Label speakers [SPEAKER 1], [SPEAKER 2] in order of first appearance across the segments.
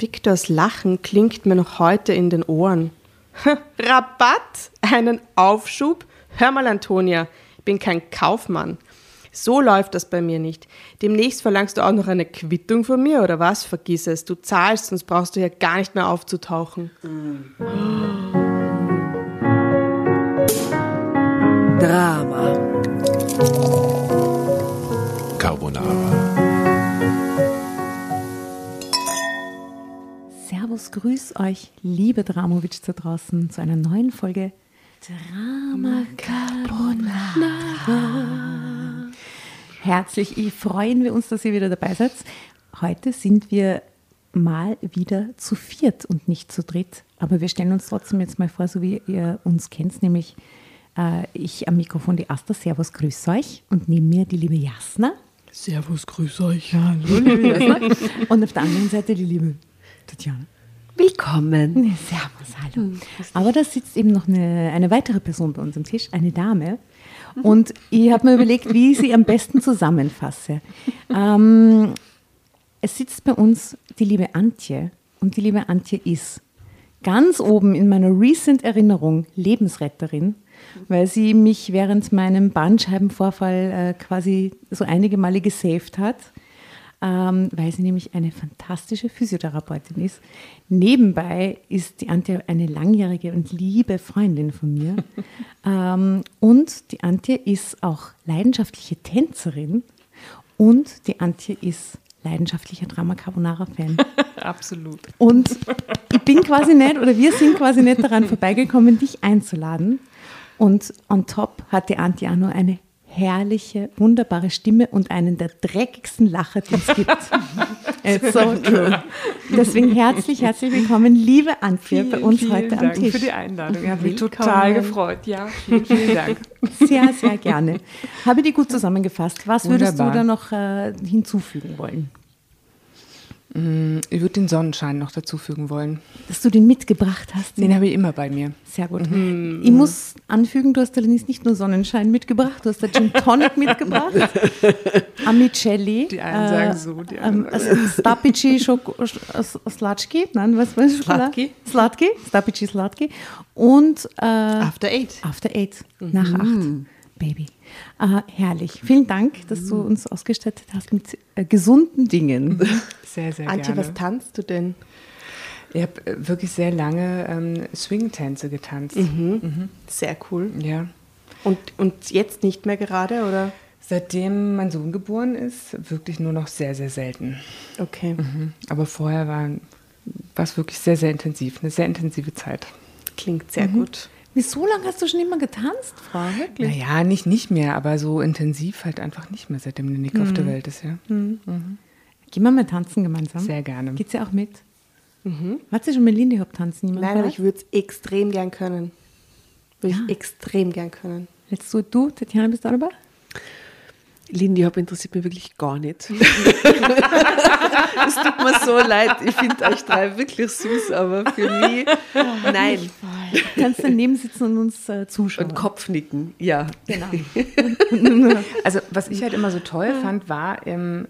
[SPEAKER 1] Viktors Lachen klingt mir noch heute in den Ohren. Rabatt? Einen Aufschub? Hör mal, Antonia, ich bin kein Kaufmann. So läuft das bei mir nicht. Demnächst verlangst du auch noch eine Quittung von mir oder was? Vergiss es. Du zahlst, sonst brauchst du ja gar nicht mehr aufzutauchen.
[SPEAKER 2] Drama.
[SPEAKER 3] Servus, grüß euch, liebe Dramovic da draußen, zu einer neuen Folge Drama Carbonara. Herzlich ich freuen wir uns, dass ihr wieder dabei seid. Heute sind wir mal wieder zu viert und nicht zu dritt. Aber wir stellen uns trotzdem jetzt mal vor, so wie ihr uns kennt, nämlich äh, ich am Mikrofon die Asta. Servus, grüß euch. Und neben mir die liebe Jasna.
[SPEAKER 1] Servus, grüß euch.
[SPEAKER 3] Hallo, liebe Jasna. Und auf der anderen Seite die liebe Tatjana.
[SPEAKER 2] Willkommen.
[SPEAKER 3] Servus, hallo. Aber da sitzt eben noch eine, eine weitere Person bei uns am Tisch, eine Dame. Und ich habe mir überlegt, wie ich sie am besten zusammenfasse. Ähm, es sitzt bei uns die liebe Antje. Und die liebe Antje ist ganz oben in meiner recent Erinnerung Lebensretterin, weil sie mich während meinem Bandscheibenvorfall äh, quasi so einige Male gesaved hat ähm, weil sie nämlich eine fantastische Physiotherapeutin ist. Nebenbei ist die Antje eine langjährige und liebe Freundin von mir. ähm, und die Antje ist auch leidenschaftliche Tänzerin und die Antje ist leidenschaftlicher Drama Carbonara-Fan.
[SPEAKER 1] Absolut.
[SPEAKER 3] Und ich bin quasi nicht, oder wir sind quasi nicht daran vorbeigekommen, dich einzuladen. Und on top hat die Antje auch nur eine herrliche, wunderbare Stimme und einen der dreckigsten Lacher, die es gibt. It's so true. Deswegen herzlich, herzlich willkommen, liebe Antje, bei uns
[SPEAKER 4] vielen
[SPEAKER 3] heute
[SPEAKER 4] Dank
[SPEAKER 3] am Tisch.
[SPEAKER 4] für die Einladung. Ich habe mich total gefreut. Ja, vielen, vielen Dank.
[SPEAKER 3] Sehr, sehr gerne. Habe die gut zusammengefasst. Was würdest
[SPEAKER 4] Wunderbar.
[SPEAKER 3] du da noch äh, hinzufügen wollen?
[SPEAKER 4] Ich würde den Sonnenschein noch dazufügen wollen.
[SPEAKER 3] Dass du den mitgebracht hast?
[SPEAKER 4] Den habe ich immer bei mir.
[SPEAKER 3] Sehr gut. Ich muss anfügen, du hast allerdings nicht nur Sonnenschein mitgebracht, du hast der Gin Tonic mitgebracht, Amicelli.
[SPEAKER 4] Die einen sagen so, die
[SPEAKER 3] ähm,
[SPEAKER 4] anderen
[SPEAKER 3] Stapici Schoko- Sch- Slatki, nein, was war das?
[SPEAKER 1] Slatki.
[SPEAKER 3] Slatki, Stapici Slatki und äh,
[SPEAKER 1] After Eight.
[SPEAKER 3] After Eight, nach acht, Baby. Äh, herrlich. Vielen Dank, dass du uns ausgestattet hast mit äh, gesunden Dingen.
[SPEAKER 4] Sehr, sehr
[SPEAKER 1] Antje,
[SPEAKER 4] gerne.
[SPEAKER 1] was tanzt du denn?
[SPEAKER 4] Ich habe äh, wirklich sehr lange ähm, Swing-Tänze getanzt.
[SPEAKER 1] Sehr cool.
[SPEAKER 4] Ja.
[SPEAKER 1] Und, und jetzt nicht mehr gerade, oder?
[SPEAKER 4] Seitdem mein Sohn geboren ist, wirklich nur noch sehr, sehr selten.
[SPEAKER 1] Okay.
[SPEAKER 4] Mhm. Aber vorher war war es wirklich sehr, sehr intensiv. Eine sehr intensive Zeit.
[SPEAKER 1] Klingt sehr gut.
[SPEAKER 3] Wieso lange hast du schon immer getanzt, Frau? Wirklich?
[SPEAKER 4] Naja, nicht, nicht mehr, aber so intensiv halt einfach nicht mehr, seitdem der Nick auf der Welt ist, ja.
[SPEAKER 3] Gehen wir mal tanzen gemeinsam.
[SPEAKER 4] Sehr gerne.
[SPEAKER 3] Geht's ja auch mit? Hat sie schon mit Lindy Hop tanzen?
[SPEAKER 1] Nein, aber ich würde es extrem gern können. Würde
[SPEAKER 3] Ja.
[SPEAKER 1] ich extrem gern können.
[SPEAKER 3] Jetzt du, du, Tatjana, bist du auch dabei?
[SPEAKER 2] Lindy Hop interessiert mich wirklich gar nicht. Es tut mir so leid. Ich finde euch drei wirklich süß, aber für mich, nein.
[SPEAKER 3] Du kannst daneben sitzen und uns äh, zuschauen.
[SPEAKER 2] Und Kopfnicken, ja.
[SPEAKER 3] Genau.
[SPEAKER 4] Also was ich halt immer so toll fand, war, ähm,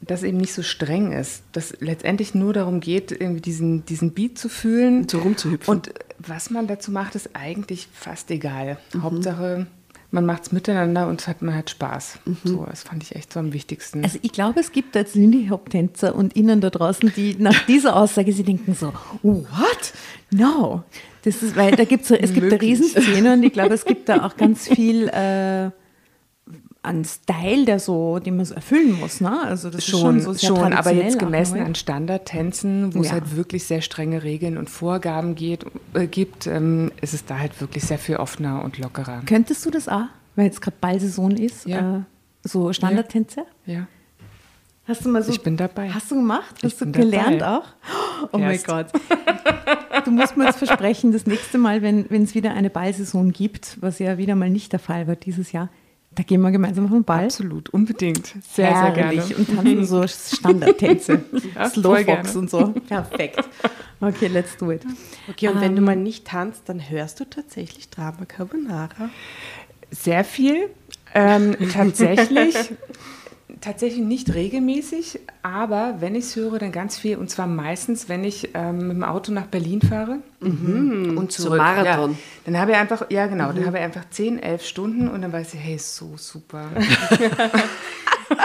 [SPEAKER 4] dass eben nicht so streng ist. Dass letztendlich nur darum geht, irgendwie diesen, diesen Beat zu fühlen.
[SPEAKER 2] Und so rumzuhüpfen.
[SPEAKER 4] Und was man dazu macht, ist eigentlich fast egal. Hauptsache, man macht es miteinander und es hat, man hat Spaß. So, das fand ich echt so am wichtigsten.
[SPEAKER 3] Also ich glaube, es gibt als Lindy Hop Tänzer und Ihnen da draußen, die nach dieser Aussage sie denken so, what? No. Das ist, weil da gibt's so, es gibt eine. Riesenszene und ich glaube, es gibt da auch ganz viel äh, an Style, der so, den man so erfüllen muss. Ne? Also das ist schon
[SPEAKER 4] Schon,
[SPEAKER 3] so sehr
[SPEAKER 4] schon aber jetzt gemessen an Standardtänzen, wo es
[SPEAKER 3] Ja.
[SPEAKER 4] halt wirklich sehr strenge Regeln und Vorgaben geht, äh, gibt, ähm, ist es da halt wirklich sehr viel offener und lockerer.
[SPEAKER 3] Könntest du das auch, weil jetzt gerade Ballsaison ist,
[SPEAKER 4] Ja.
[SPEAKER 3] äh, so Standardtänze?
[SPEAKER 4] Ja.
[SPEAKER 3] Hast du mal so.
[SPEAKER 4] Ich bin dabei.
[SPEAKER 3] Hast du gemacht? Hast
[SPEAKER 4] Ich
[SPEAKER 3] du gelernt
[SPEAKER 4] dabei.
[SPEAKER 3] auch? Oh mein
[SPEAKER 4] Erst.
[SPEAKER 3] Gott. Du musst mir jetzt versprechen, das nächste Mal, wenn es wieder eine Ballsaison gibt, was ja wieder mal nicht der Fall war dieses Jahr, da gehen wir gemeinsam auf den Ball.
[SPEAKER 4] Absolut, unbedingt. Sehr, sehr gerne.
[SPEAKER 3] Herrlich. Und tanzen so Standardtänze.
[SPEAKER 4] Ja,
[SPEAKER 3] Slowfox und so. Perfekt. Okay, let's do it.
[SPEAKER 1] Okay, und wenn
[SPEAKER 3] Ähm.
[SPEAKER 1] du mal nicht tanzt, dann hörst du tatsächlich Drama Carbonara.
[SPEAKER 4] Sehr viel. Ähm, tatsächlich Tatsächlich nicht regelmäßig, aber wenn ich es höre, dann ganz viel. Und zwar meistens, wenn ich ähm, mit dem Auto nach Berlin fahre und
[SPEAKER 2] Zum
[SPEAKER 4] zurück.
[SPEAKER 2] Marathon.
[SPEAKER 4] Ja. Dann habe ich einfach, ja genau, dann habe ich einfach 10, 11 Stunden und dann weiß ich, hey, ist so super.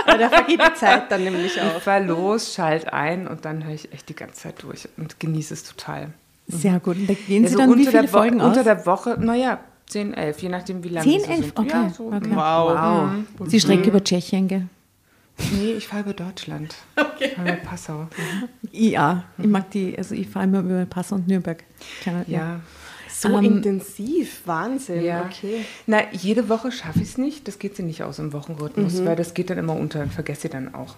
[SPEAKER 1] Da vergeht die Zeit dann nämlich
[SPEAKER 4] Ich
[SPEAKER 1] auch.
[SPEAKER 4] fahr los, schalt ein und dann höre ich echt die ganze Zeit durch und genieße es total.
[SPEAKER 3] Sehr gut. Und da gehen Sie
[SPEAKER 4] Also
[SPEAKER 3] dann wie
[SPEAKER 4] unter
[SPEAKER 3] viele
[SPEAKER 4] der Wo-
[SPEAKER 3] Folgen
[SPEAKER 4] Unter
[SPEAKER 3] aus?
[SPEAKER 4] der Woche, naja, 10, 11, je nachdem, wie lange
[SPEAKER 3] 10,
[SPEAKER 4] die so
[SPEAKER 3] 11?
[SPEAKER 4] sind.
[SPEAKER 3] Okay.
[SPEAKER 4] Ja, so,
[SPEAKER 3] okay.
[SPEAKER 1] Wow.
[SPEAKER 3] Sie Strecke über Tschechien, gell?
[SPEAKER 4] Nee, ich fahre über Deutschland. Okay. Ich fahre über Passau.
[SPEAKER 3] Ja, ich mag die, also ich fahre immer über Passau und Nürnberg. Kleiner-
[SPEAKER 4] Ja.
[SPEAKER 1] So
[SPEAKER 3] Ähm,
[SPEAKER 1] intensiv, Wahnsinn.
[SPEAKER 4] Ja.
[SPEAKER 1] Okay.
[SPEAKER 4] Na, jede Woche schaffe ich es nicht. Das geht sie nicht aus im Wochenrhythmus,
[SPEAKER 1] Mhm.
[SPEAKER 4] weil das geht dann immer unter und vergesse ich dann auch.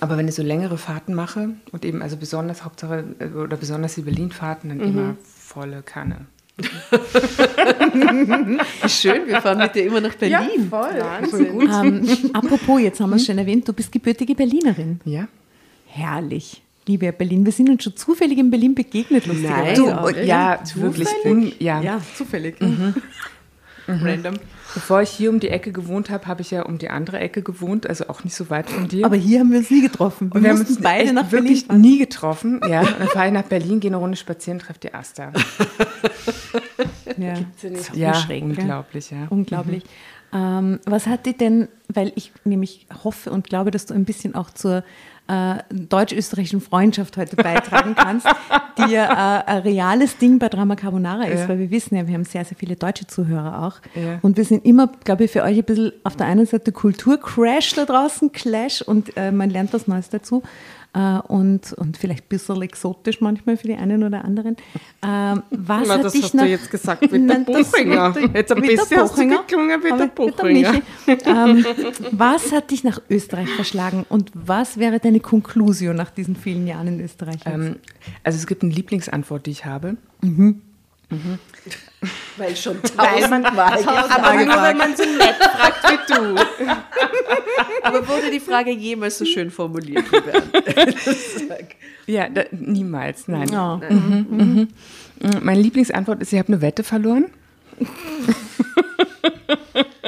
[SPEAKER 4] Aber wenn ich so längere Fahrten mache und eben also besonders Hauptsache äh, oder besonders die Berlin-Fahrten, dann
[SPEAKER 1] Mhm.
[SPEAKER 4] immer volle Kanne.
[SPEAKER 2] Wie schön, wir fahren mit dir immer nach Berlin.
[SPEAKER 4] voll.
[SPEAKER 1] Wahnsinn.
[SPEAKER 3] Ähm, apropos, jetzt haben wir es schon erwähnt, du bist gebürtige Berlinerin.
[SPEAKER 4] Ja.
[SPEAKER 3] Herrlich. Liebe Berlin, wir sind uns schon zufällig in Berlin begegnet, lustigerweise.
[SPEAKER 2] Nein.
[SPEAKER 4] Du,
[SPEAKER 2] Ja,
[SPEAKER 4] ja, wirklich. Un, ja.
[SPEAKER 2] Ja, zufällig. Random.
[SPEAKER 4] Bevor ich hier um die Ecke gewohnt habe, habe ich ja um die andere Ecke gewohnt, also auch nicht so weit von dir.
[SPEAKER 3] Aber hier haben wir uns nie getroffen. Wir,
[SPEAKER 4] und wir haben
[SPEAKER 3] mussten
[SPEAKER 4] uns
[SPEAKER 3] beide
[SPEAKER 4] echt
[SPEAKER 3] nach Berlin
[SPEAKER 4] wirklich
[SPEAKER 3] fahren.
[SPEAKER 4] nie getroffen. Ja, und dann fahre ich nach Berlin, gehe eine Runde spazieren, treffe die Asta.
[SPEAKER 3] Ja.
[SPEAKER 4] Ja,
[SPEAKER 3] schräg, gell?
[SPEAKER 4] unglaublich, ja.
[SPEAKER 3] Unglaublich. Ähm, was hat dir denn, weil ich nämlich hoffe und glaube, dass du ein bisschen auch zur äh, deutsch-österreichischen Freundschaft heute beitragen kannst, die ja äh, ein reales Ding bei Drama Carbonara ist,
[SPEAKER 4] Ja.
[SPEAKER 3] weil wir wissen ja, wir haben sehr, sehr viele deutsche Zuhörer auch.
[SPEAKER 4] Ja.
[SPEAKER 3] Und wir sind immer, glaube ich, für euch ein bisschen auf der einen Seite Kulturcrash da draußen, Clash und äh, man lernt was Neues dazu. Äh, und, und vielleicht ein bisschen exotisch manchmal für die einen oder anderen. Ähm, was
[SPEAKER 1] Na,
[SPEAKER 3] hat
[SPEAKER 1] das
[SPEAKER 3] dich
[SPEAKER 1] hast
[SPEAKER 3] nach,
[SPEAKER 1] du jetzt gesagt mit der
[SPEAKER 3] Nein, das-
[SPEAKER 1] Buchinger.
[SPEAKER 3] der-
[SPEAKER 1] Jetzt ein
[SPEAKER 3] mit der
[SPEAKER 1] bisschen hast du geklungen wie der Buchinger.
[SPEAKER 3] Ähm, was hat dich nach Österreich verschlagen und was wäre deine Konklusion nach diesen vielen Jahren in Österreich?
[SPEAKER 4] Ähm, also es gibt eine Lieblingsantwort, die ich habe.
[SPEAKER 2] Weil schon
[SPEAKER 1] Weil man,
[SPEAKER 2] tausendmal
[SPEAKER 1] aber nur wenn man so nett fragt wie du.
[SPEAKER 2] Aber wurde die Frage jemals so schön formuliert?
[SPEAKER 4] Ja, da, niemals, nein.
[SPEAKER 3] Ja.
[SPEAKER 4] Mm, Meine Lieblingsantwort ist, ich habe eine Wette verloren.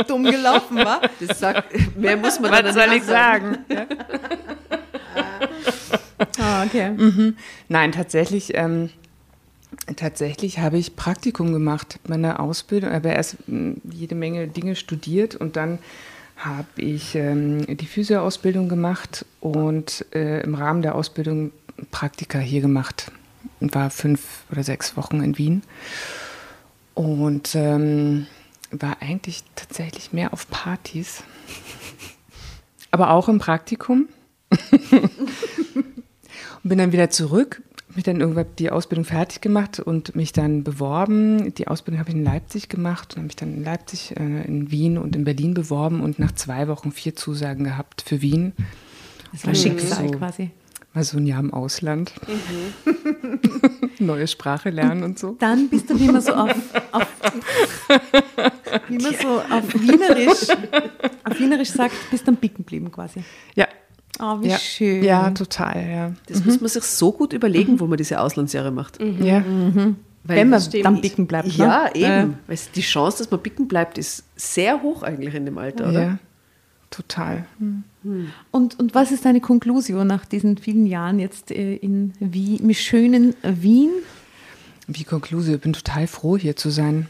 [SPEAKER 3] dumm gelaufen, war?
[SPEAKER 2] Das sagt, mehr muss man dann
[SPEAKER 4] soll
[SPEAKER 2] nicht
[SPEAKER 4] ich sagen?
[SPEAKER 3] Ah, okay.
[SPEAKER 4] Nein, tatsächlich, ähm, tatsächlich habe ich Praktikum gemacht, meine Ausbildung, aber erst mh, jede Menge Dinge studiert und dann habe ich ähm, die Physioausbildung gemacht und äh, im Rahmen der Ausbildung Praktika hier gemacht. Und war fünf oder sechs Wochen in Wien und ähm, war eigentlich tatsächlich mehr auf Partys, aber auch im Praktikum. Und bin dann wieder zurück, mich dann irgendwann die Ausbildung fertig gemacht und mich dann beworben. Die Ausbildung habe ich in Leipzig gemacht und habe mich dann in Leipzig, äh, in Wien und in Berlin beworben und nach zwei Wochen vier Zusagen gehabt für Wien.
[SPEAKER 3] Das war Schicksal
[SPEAKER 4] So.
[SPEAKER 3] quasi.
[SPEAKER 4] Mal so ein Jahr im Ausland. Neue Sprache lernen und so.
[SPEAKER 3] Dann bist du, wie man so auf, auf wie man so auf Wienerisch, auf Wienerisch sagt, bist dann bicken geblieben quasi.
[SPEAKER 4] Ja.
[SPEAKER 3] Oh, wie
[SPEAKER 4] ja.
[SPEAKER 3] schön.
[SPEAKER 4] Ja, total, ja.
[SPEAKER 2] Das muss man sich so gut überlegen, wo man diese Auslandsjahre macht.
[SPEAKER 4] Ja,
[SPEAKER 2] Weil
[SPEAKER 3] Wenn man dann bicken bleibt. Ne?
[SPEAKER 2] Ja, eben.
[SPEAKER 3] Äh,
[SPEAKER 2] Weil die Chance, dass man bicken bleibt, ist sehr hoch eigentlich in dem Alter, oder?
[SPEAKER 4] ja, total.
[SPEAKER 3] Und, und was ist deine Konklusion nach diesen vielen Jahren jetzt äh, in Wien, im schönen Wien?
[SPEAKER 4] Wie Konklusion, ich bin total froh, hier zu sein.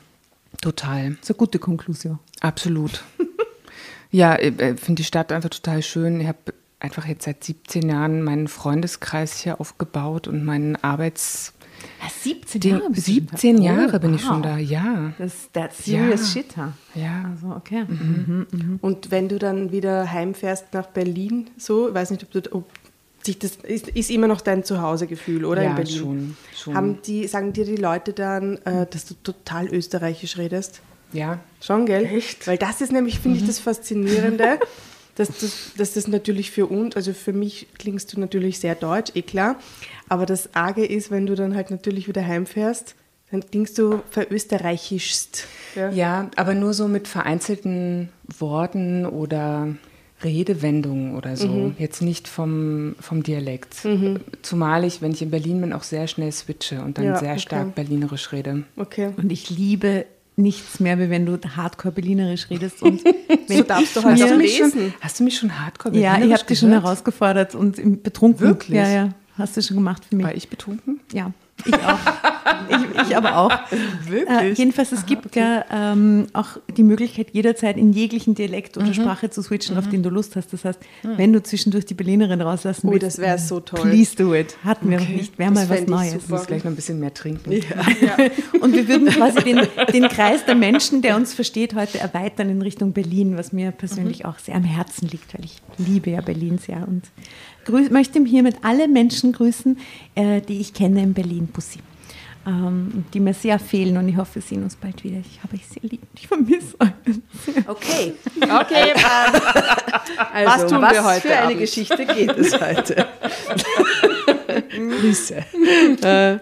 [SPEAKER 4] Total.
[SPEAKER 3] Das ist eine gute Konklusion.
[SPEAKER 4] Absolut. ja, ich äh, finde die Stadt einfach total schön. Ich habe einfach jetzt seit 17 Jahren meinen Freundeskreis hier aufgebaut und meinen Arbeits...
[SPEAKER 3] Ja, 17
[SPEAKER 4] Den-
[SPEAKER 3] Jahre. da.
[SPEAKER 4] 17
[SPEAKER 3] Oh,
[SPEAKER 4] Jahre bin ich
[SPEAKER 3] wow.
[SPEAKER 4] schon da, ja.
[SPEAKER 3] Das that's serious
[SPEAKER 4] Ja.
[SPEAKER 3] shit, ha?
[SPEAKER 4] Ja.
[SPEAKER 3] Also, okay.
[SPEAKER 1] Und wenn du dann wieder heimfährst nach Berlin, so, ich weiß nicht, ob, du, ob sich das ist, ist immer noch dein Zuhausegefühl, oder
[SPEAKER 4] Ja,
[SPEAKER 1] in Berlin?
[SPEAKER 4] schon, schon.
[SPEAKER 1] Haben die, sagen dir die Leute dann, äh, dass du total österreichisch redest?
[SPEAKER 4] Ja.
[SPEAKER 1] Schon, gell? Echt? Weil das ist nämlich, finde ich, das Faszinierende, dass, das, dass das natürlich für uns, also für mich klingst du natürlich sehr deutsch, eh klar, aber das Arge ist, wenn du dann halt natürlich wieder heimfährst, dann klingst du verösterreichischst. Ja.
[SPEAKER 4] Ja, aber nur so mit vereinzelten Worten oder Redewendungen oder so. Jetzt nicht vom, vom Dialekt. Zumal ich, wenn ich in Berlin bin, auch sehr schnell switche und dann
[SPEAKER 1] Ja,
[SPEAKER 4] sehr
[SPEAKER 1] okay.
[SPEAKER 4] stark berlinerisch rede.
[SPEAKER 1] Okay.
[SPEAKER 3] Und ich liebe nichts mehr, wie wenn du hardcore-berlinerisch redest. Und wenn
[SPEAKER 1] So darfst du auch
[SPEAKER 4] Hast du mich schon,
[SPEAKER 1] lesen.
[SPEAKER 4] hast du mich schon hardcore
[SPEAKER 3] Ja, ich habe dich schon herausgefordert und betrunken.
[SPEAKER 4] Wirklich?
[SPEAKER 3] Ja, ja. Hast du schon gemacht für mich.
[SPEAKER 4] War ich betrunken?
[SPEAKER 3] Ja, ich auch. ich, ich aber auch. Äh, jedenfalls, es gibt ja ähm, auch die Möglichkeit, jederzeit in jeglichen Dialekt
[SPEAKER 1] Mhm.
[SPEAKER 3] oder Sprache zu switchen, auf den du Lust hast. Das heißt, wenn du zwischendurch die Berlinerin rauslassen
[SPEAKER 1] Oh,
[SPEAKER 3] willst,
[SPEAKER 1] das wäre so toll.
[SPEAKER 3] please do it. Hatten wir noch
[SPEAKER 4] Okay,
[SPEAKER 3] nicht. Wäre mal was Neues.
[SPEAKER 4] Ich muss gleich noch ein bisschen mehr trinken.
[SPEAKER 3] Und wir würden quasi den, den Kreis der Menschen, der uns versteht, heute erweitern in Richtung Berlin, was mir persönlich auch sehr am Herzen liegt, weil ich liebe ja Berlin sehr und grüß, möchte hiermit alle Menschen grüßen, äh, die ich kenne in Berlin, Pussy. Ähm, die mir sehr fehlen und ich hoffe, wir sehen uns bald wieder. Ich habe euch sehr lieb. Ich vermisse euch.
[SPEAKER 2] Okay.
[SPEAKER 1] Okay, ähm,
[SPEAKER 2] Also,
[SPEAKER 1] Was tun wir heute
[SPEAKER 2] für eine
[SPEAKER 1] Abend?
[SPEAKER 2] Geschichte geht es heute? Grüße.
[SPEAKER 3] Äh,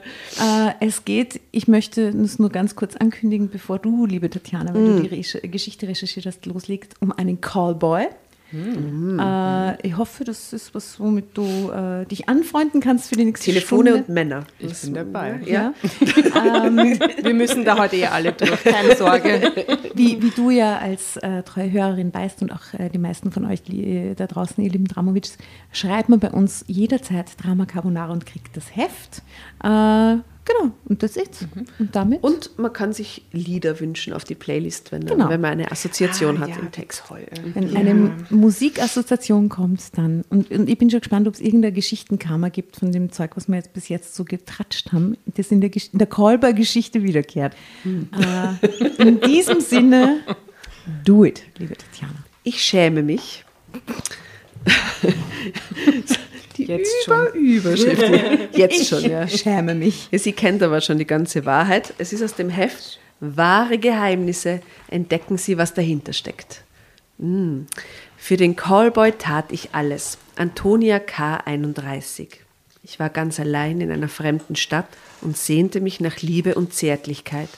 [SPEAKER 3] es geht, ich möchte es nur ganz kurz ankündigen, bevor du, liebe Tatjana, weil du die Reche- Geschichte recherchiert hast, loslegt, um einen Callboy. Äh, ich hoffe, das ist was, womit du äh, dich anfreunden kannst für die nächste
[SPEAKER 2] Telefone
[SPEAKER 3] Stunde.
[SPEAKER 2] und Männer.
[SPEAKER 4] Ich bin dabei.
[SPEAKER 3] ja.
[SPEAKER 1] wir müssen da heute eh alle durch, keine Sorge.
[SPEAKER 3] Wie, wie du ja als äh, treue Hörerin weißt und auch äh, die meisten von euch die, da draußen, ihr lieben Dramovics, schreibt man bei uns jederzeit Drama Carbonara und kriegt das Heft. Genau, und das ist Und damit?
[SPEAKER 2] Und man kann sich Lieder wünschen auf die Playlist, wenn,
[SPEAKER 3] Genau.
[SPEAKER 2] wenn man eine Assoziation
[SPEAKER 4] Ah,
[SPEAKER 2] hat
[SPEAKER 4] ja,
[SPEAKER 2] im Text.
[SPEAKER 4] toll.
[SPEAKER 3] Wenn eine Musikassoziation kommt, dann, und, und ich bin schon gespannt, ob es irgendeine Geschichtenkammer gibt von dem Zeug, was wir jetzt bis jetzt so getratscht haben, das in der, Gesch- in der Callboy-Geschichte wiederkehrt. Äh, in diesem Sinne, do it, liebe Tatjana.
[SPEAKER 2] Ich schäme mich. die
[SPEAKER 4] Jetzt
[SPEAKER 2] Über Überschrift. Jetzt schon, ja.
[SPEAKER 3] Ich schäme mich.
[SPEAKER 2] Ja, Sie kennt aber schon die ganze Wahrheit. Es ist aus dem Heft Wahre Geheimnisse. Entdecken Sie, was dahinter steckt. Hm. Für den Callboy tat ich alles. Antonia K. 31. Ich war ganz allein in einer fremden Stadt und sehnte mich nach Liebe und Zärtlichkeit.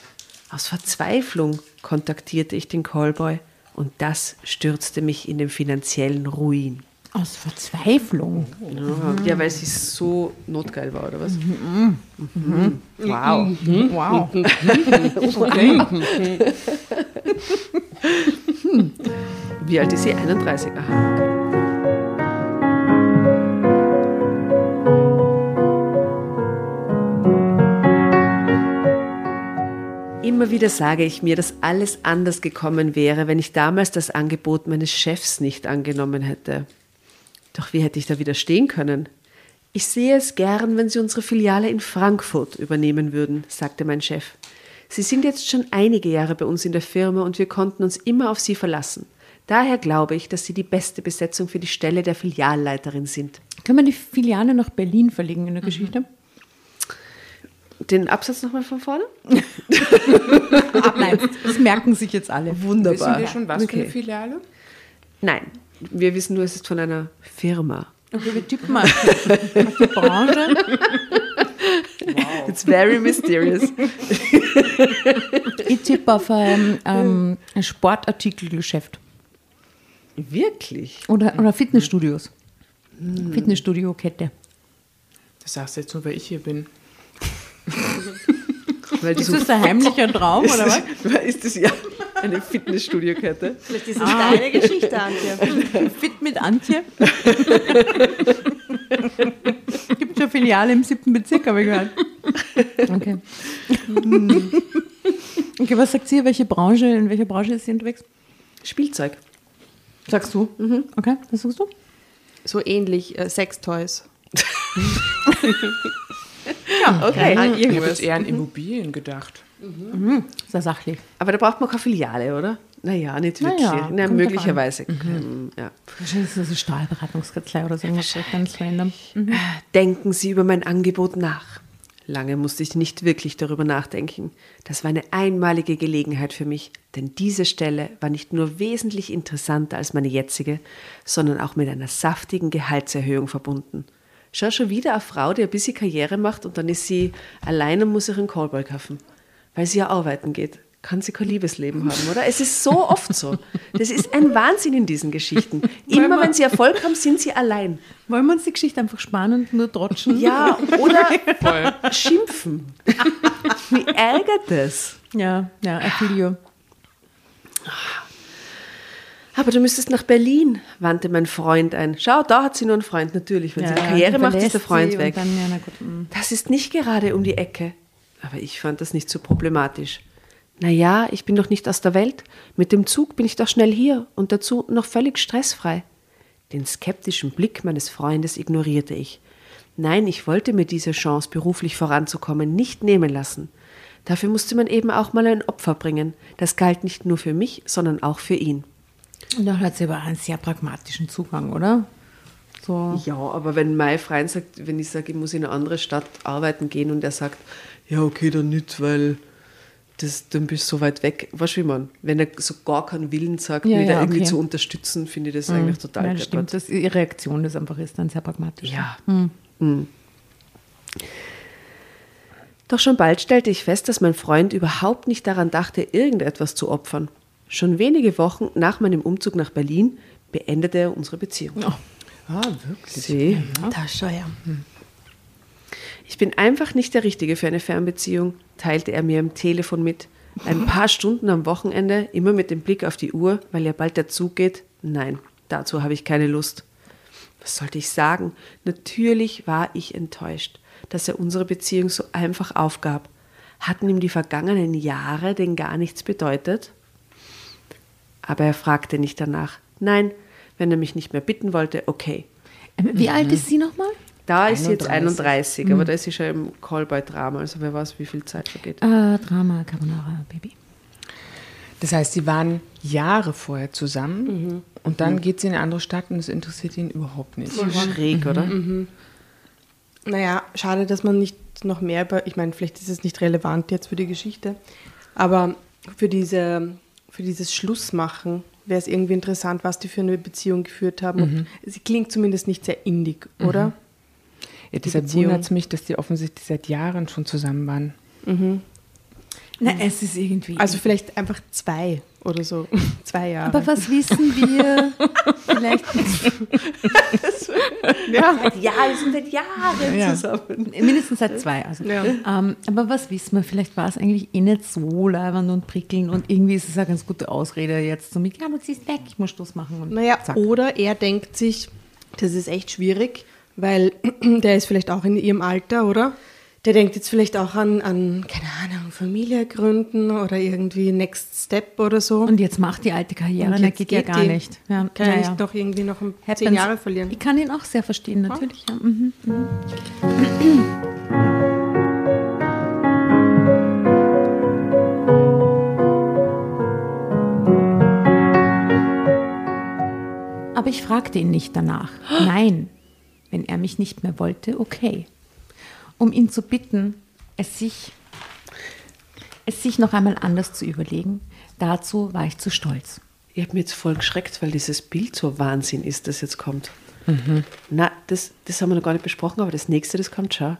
[SPEAKER 2] Aus Verzweiflung kontaktierte ich den Callboy und das stürzte mich in den finanziellen Ruin.
[SPEAKER 3] Aus Verzweiflung.
[SPEAKER 2] Ja, weil sie so notgeil war, oder was?
[SPEAKER 4] Wow.
[SPEAKER 3] Wow.
[SPEAKER 2] Wie alt ist sie? 31. Aha. okay. Immer wieder sage ich mir, dass alles anders gekommen wäre, wenn ich damals das Angebot meines Chefs nicht angenommen hätte. Doch wie hätte ich da widerstehen können? Ich sehe es gern, wenn Sie unsere Filiale in Frankfurt übernehmen würden, sagte mein Chef. Sie sind jetzt schon einige Jahre bei uns in der Firma und wir konnten uns immer auf Sie verlassen. Daher glaube ich, dass Sie die beste Besetzung für die Stelle der Filialleiterin sind.
[SPEAKER 3] Können wir die Filiale nach Berlin verlegen in der Geschichte?
[SPEAKER 2] Den Absatz nochmal von vorne?
[SPEAKER 3] Nein, das merken sich jetzt alle.
[SPEAKER 4] Wissen wir schon, was für
[SPEAKER 2] Okay.
[SPEAKER 4] eine Filiale?
[SPEAKER 2] Nein, wir wissen nur, es ist von einer Firma.
[SPEAKER 3] Okay, wir tippen mal auf die Branche.
[SPEAKER 2] It's very mysterious.
[SPEAKER 3] Ich tippe auf ein, ähm, ein Sportartikelgeschäft
[SPEAKER 2] Wirklich?
[SPEAKER 3] oder, oder Fitnessstudios. Fitnessstudio-Kette.
[SPEAKER 4] Das sagst du jetzt nur, weil ich hier bin.
[SPEAKER 3] Ist das ein heimlicher Traum oder was?
[SPEAKER 2] ist das ja eine Fitnessstudio-Kette?
[SPEAKER 1] Vielleicht ist es deine Geschichte, Antje.
[SPEAKER 3] Fit mit Antje. Gibt schon Filiale im siebten Bezirk, habe ich gehört. Okay. Okay, was sagt sie? Welche Branche, in welcher Branche ist sie unterwegs?
[SPEAKER 2] Spielzeug.
[SPEAKER 3] Sagst du? Okay, was sagst du?
[SPEAKER 1] So ähnlich äh, Sextoys.
[SPEAKER 3] Ja,
[SPEAKER 2] Okay.
[SPEAKER 4] Ich habe jetzt eher an Immobilien gedacht.
[SPEAKER 3] Sehr sachlich.
[SPEAKER 2] Aber da braucht man keine Filiale, oder? Naja, nicht
[SPEAKER 3] Naja,
[SPEAKER 2] wirklich.
[SPEAKER 3] kommt
[SPEAKER 2] Na, möglicherweise. Ähm, Ja.
[SPEAKER 3] Wahrscheinlich ist das eine Stahlberatungskanzlei oder so ganz random.
[SPEAKER 2] Denken Sie über mein Angebot nach. Lange musste ich nicht wirklich darüber nachdenken. Das war eine einmalige Gelegenheit für mich, denn diese Stelle war nicht nur wesentlich interessanter als meine jetzige, sondern auch mit einer saftigen Gehaltserhöhung verbunden. Schau schon wieder eine Frau, die ein bisschen Karriere macht und dann ist sie allein und muss sich einen Callboy kaufen, weil sie ja arbeiten geht. Kann sie kein Liebesleben haben, oder? Es ist so oft so. Das ist ein Wahnsinn in diesen Geschichten. Immer wenn sie Erfolg haben, sind sie allein.
[SPEAKER 3] Wollen wir uns die Geschichte einfach sparen und nur trotschen?
[SPEAKER 2] Ja, oder schimpfen. Wie ärgert das?
[SPEAKER 3] Ja, ja, I feel you.
[SPEAKER 2] Aber du müsstest nach Berlin, wandte mein Freund ein. Schau, da hat sie nur einen Freund, natürlich. Wenn
[SPEAKER 3] Ja,
[SPEAKER 2] sie Karriere macht, ist der Freund weg.
[SPEAKER 3] Dann, ja, gut, mm.
[SPEAKER 2] Das ist nicht gerade um die Ecke. Aber ich fand das nicht so problematisch. Naja, ich bin doch nicht aus der Welt. Mit dem Zug bin ich doch schnell hier und dazu noch völlig stressfrei. Den skeptischen Blick meines Freundes ignorierte ich. Nein, ich wollte mir diese Chance, beruflich voranzukommen, nicht nehmen lassen. Dafür musste man eben auch mal ein Opfer bringen. Das galt nicht nur für mich, sondern auch für ihn.
[SPEAKER 3] Und da hat sie aber einen sehr pragmatischen Zugang, oder? So.
[SPEAKER 2] Ja, aber wenn mein Freund sagt, wenn ich sage, ich muss in eine andere Stadt arbeiten gehen und er sagt, ja, okay, dann nicht, weil das, dann bist du so weit weg. Weißt du, wie man? Wenn er so gar keinen Willen sagt,
[SPEAKER 3] Ja,
[SPEAKER 2] mich da
[SPEAKER 3] ja,
[SPEAKER 2] irgendwie
[SPEAKER 3] okay.
[SPEAKER 2] zu unterstützen, finde ich das eigentlich total
[SPEAKER 3] ja, stimmt.
[SPEAKER 2] deppert.
[SPEAKER 3] Das, ihre Reaktion ist einfach ist dann sehr pragmatisch.
[SPEAKER 2] Ja. Mhm. Doch schon bald stellte ich fest, dass mein Freund überhaupt nicht daran dachte, irgendetwas zu opfern. Schon wenige Wochen nach meinem Umzug nach Berlin beendete er unsere Beziehung.
[SPEAKER 4] Ah, wirklich?
[SPEAKER 2] Sie?
[SPEAKER 1] Da schau ja.
[SPEAKER 2] Ich bin einfach nicht der Richtige für eine Fernbeziehung, teilte er mir am Telefon mit. Ein paar Stunden am Wochenende, immer mit dem Blick auf die Uhr, weil ja bald der Zug geht. Nein, dazu habe ich keine Lust. Was sollte ich sagen? Natürlich war ich enttäuscht, dass er unsere Beziehung so einfach aufgab. Hatten ihm die vergangenen Jahre denn gar nichts bedeutet? Aber er fragte nicht danach. Nein, wenn er mich nicht mehr bitten wollte, okay.
[SPEAKER 3] Ähm, Wie alt ist sie nochmal?
[SPEAKER 2] Da ist sie jetzt
[SPEAKER 4] 31.
[SPEAKER 2] 31, aber da ist sie schon im Callboy-Drama, also wer weiß, wie viel Zeit vergeht.
[SPEAKER 3] Äh, Drama Carbonara Baby.
[SPEAKER 4] Das heißt, sie waren Jahre vorher zusammen und dann geht sie in eine andere Stadt und es interessiert ihn überhaupt nicht.
[SPEAKER 2] Schräg, oder?
[SPEAKER 1] Naja, schade, dass man nicht noch mehr über, ich meine, vielleicht ist es nicht relevant jetzt für die Geschichte, aber für, diese, für dieses Schlussmachen wäre es irgendwie interessant, was die für eine Beziehung geführt haben. Und sie klingt zumindest nicht sehr indig, oder?
[SPEAKER 4] Ja, deshalb wundert es mich, dass die offensichtlich seit Jahren schon zusammen waren.
[SPEAKER 3] Na, es ist irgendwie.
[SPEAKER 1] Also vielleicht einfach zwei oder so. zwei Jahre.
[SPEAKER 3] aber was wissen wir? Vielleicht
[SPEAKER 1] ja.
[SPEAKER 2] Ja, wir sind seit Jahren
[SPEAKER 4] Ja.
[SPEAKER 2] zusammen.
[SPEAKER 3] mindestens seit zwei. Also.
[SPEAKER 1] Ja.
[SPEAKER 3] Ähm, aber was wissen wir? Vielleicht war es eigentlich eh nicht so leibend und prickelnd und irgendwie ist es eine ganz gute Ausrede jetzt so mit, ja, du ziehst weg, ich muss Schluss machen. Und
[SPEAKER 1] Naja,
[SPEAKER 3] zack.
[SPEAKER 1] oder er denkt sich, das ist echt schwierig, weil der ist vielleicht auch in ihrem Alter, oder? Der denkt jetzt vielleicht auch an, an keine Ahnung, Familie gründen oder irgendwie Next Step oder so.
[SPEAKER 3] Und jetzt macht die alte Karriere,
[SPEAKER 1] Und
[SPEAKER 3] na,
[SPEAKER 1] jetzt
[SPEAKER 3] geht ja
[SPEAKER 1] geht
[SPEAKER 3] gar
[SPEAKER 1] die.
[SPEAKER 3] nicht. Ja,
[SPEAKER 1] Kann ja
[SPEAKER 3] naja.
[SPEAKER 1] nicht noch irgendwie noch um zehn
[SPEAKER 3] Happens.
[SPEAKER 1] Jahre verlieren.
[SPEAKER 3] Ich kann ihn auch sehr verstehen, natürlich. Ja. Mhm. Aber ich fragte ihn nicht danach. Nein, wenn er mich nicht mehr wollte, okay. Um ihn zu bitten, es sich, es sich noch einmal anders zu überlegen, dazu war ich zu stolz.
[SPEAKER 2] Ich habe mir jetzt voll geschreckt, weil dieses Bild so Wahnsinn ist, das jetzt kommt. Na, das, das haben wir noch gar nicht besprochen, aber das nächste, das kommt schon.